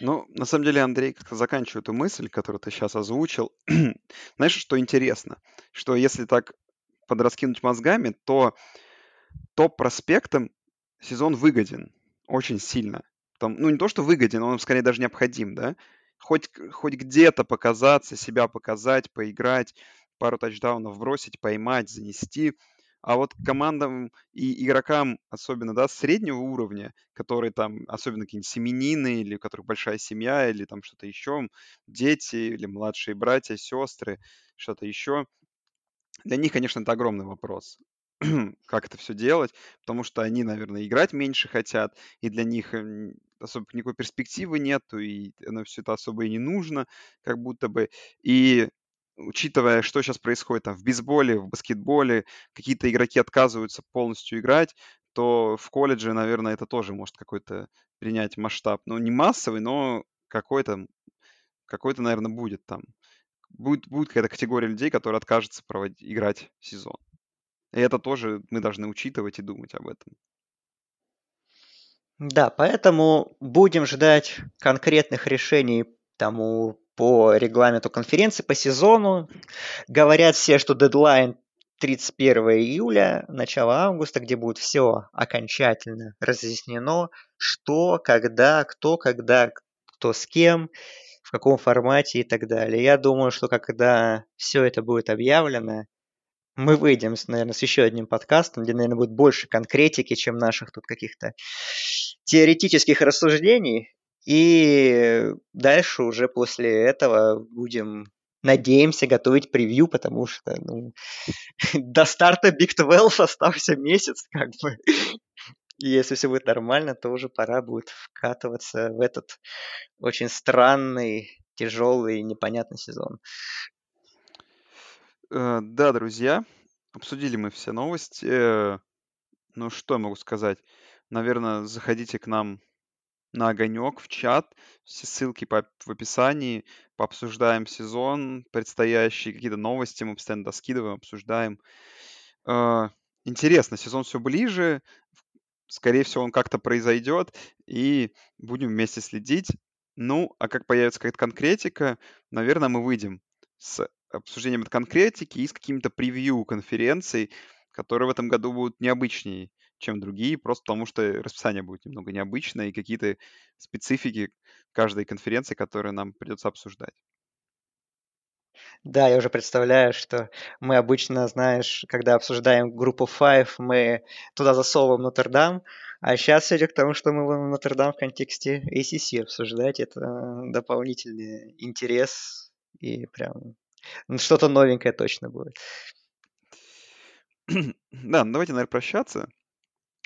Ну, на самом деле, Андрей, как-то заканчиваю эту мысль, которую ты сейчас озвучил. Знаешь, что интересно? Что если так подраскинуть мозгами, то топ-проспектам сезон выгоден очень сильно. Там, ну, не то, что выгоден, он скорее даже необходим, да? Хоть, хоть где-то показаться, себя показать, поиграть, пару тачдаунов бросить, поймать, занести – а вот командам и игрокам, особенно, да, среднего уровня, которые там, особенно какие-нибудь семенины, или у которых большая семья, или там что-то еще, дети, или младшие братья, сестры, что-то еще, для них, конечно, это огромный вопрос. как это все делать, потому что они, наверное, играть меньше хотят, и для них особо никакой перспективы нету, и оно все это особо и не нужно, как будто бы. И учитывая, что сейчас происходит там в бейсболе, в баскетболе, какие-то игроки отказываются полностью играть, то в колледже, наверное, это тоже может какой-то принять масштаб. Ну, не массовый, но какой-то, какой-то, наверное, будет там. Будет, будет какая-то категория людей, которые откажутся проводить, играть сезон. И это тоже мы должны учитывать и думать об этом. Да, поэтому будем ждать конкретных решений тому по регламенту конференции, по сезону. Говорят все, что дедлайн 31 июля, начало августа, где будет все окончательно разъяснено, что, когда, кто, когда, кто с кем, в каком формате и так далее. Я думаю, что когда все это будет объявлено, мы выйдем, наверное, с еще одним подкастом, где, наверное, будет больше конкретики, чем наших тут каких-то теоретических рассуждений. И дальше уже после этого будем, надеемся, готовить превью, потому что ну, до старта Big 12 остался месяц, как бы. И если все будет нормально, то уже пора будет вкатываться в этот очень странный, тяжелый, непонятный сезон. Э, да, друзья, обсудили мы все новости. Э, ну, что я могу сказать? Наверное, заходите к нам на огонек в чат. Все ссылки по, в описании. Пообсуждаем сезон, предстоящие какие-то новости. Мы постоянно скидываем, обсуждаем. Э, интересно, сезон все ближе. Скорее всего, он как-то произойдет. И будем вместе следить. Ну, а как появится какая-то конкретика, наверное, мы выйдем с обсуждением конкретики и с какими-то превью конференций, которые в этом году будут необычнее чем другие, просто потому что расписание будет немного необычное и какие-то специфики каждой конференции, которые нам придется обсуждать. Да, я уже представляю, что мы обычно, знаешь, когда обсуждаем группу Five, мы туда засовываем Нотр-Дам, а сейчас все идет к тому, что мы будем Нотр-Дам в контексте ACC обсуждать. Это дополнительный интерес и прям что-то новенькое точно будет. Да, ну давайте, наверное, прощаться.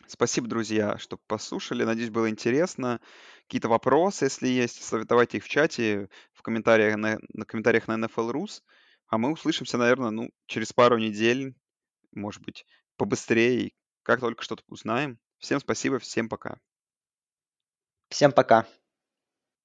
Спасибо, друзья, что послушали. Надеюсь, было интересно. Какие-то вопросы, если есть, давайте их в чате, в комментариях на, на комментариях на NFL Rus. А мы услышимся, наверное, ну, через пару недель, может быть, побыстрее, как только что-то узнаем. Всем спасибо, всем пока. Всем пока.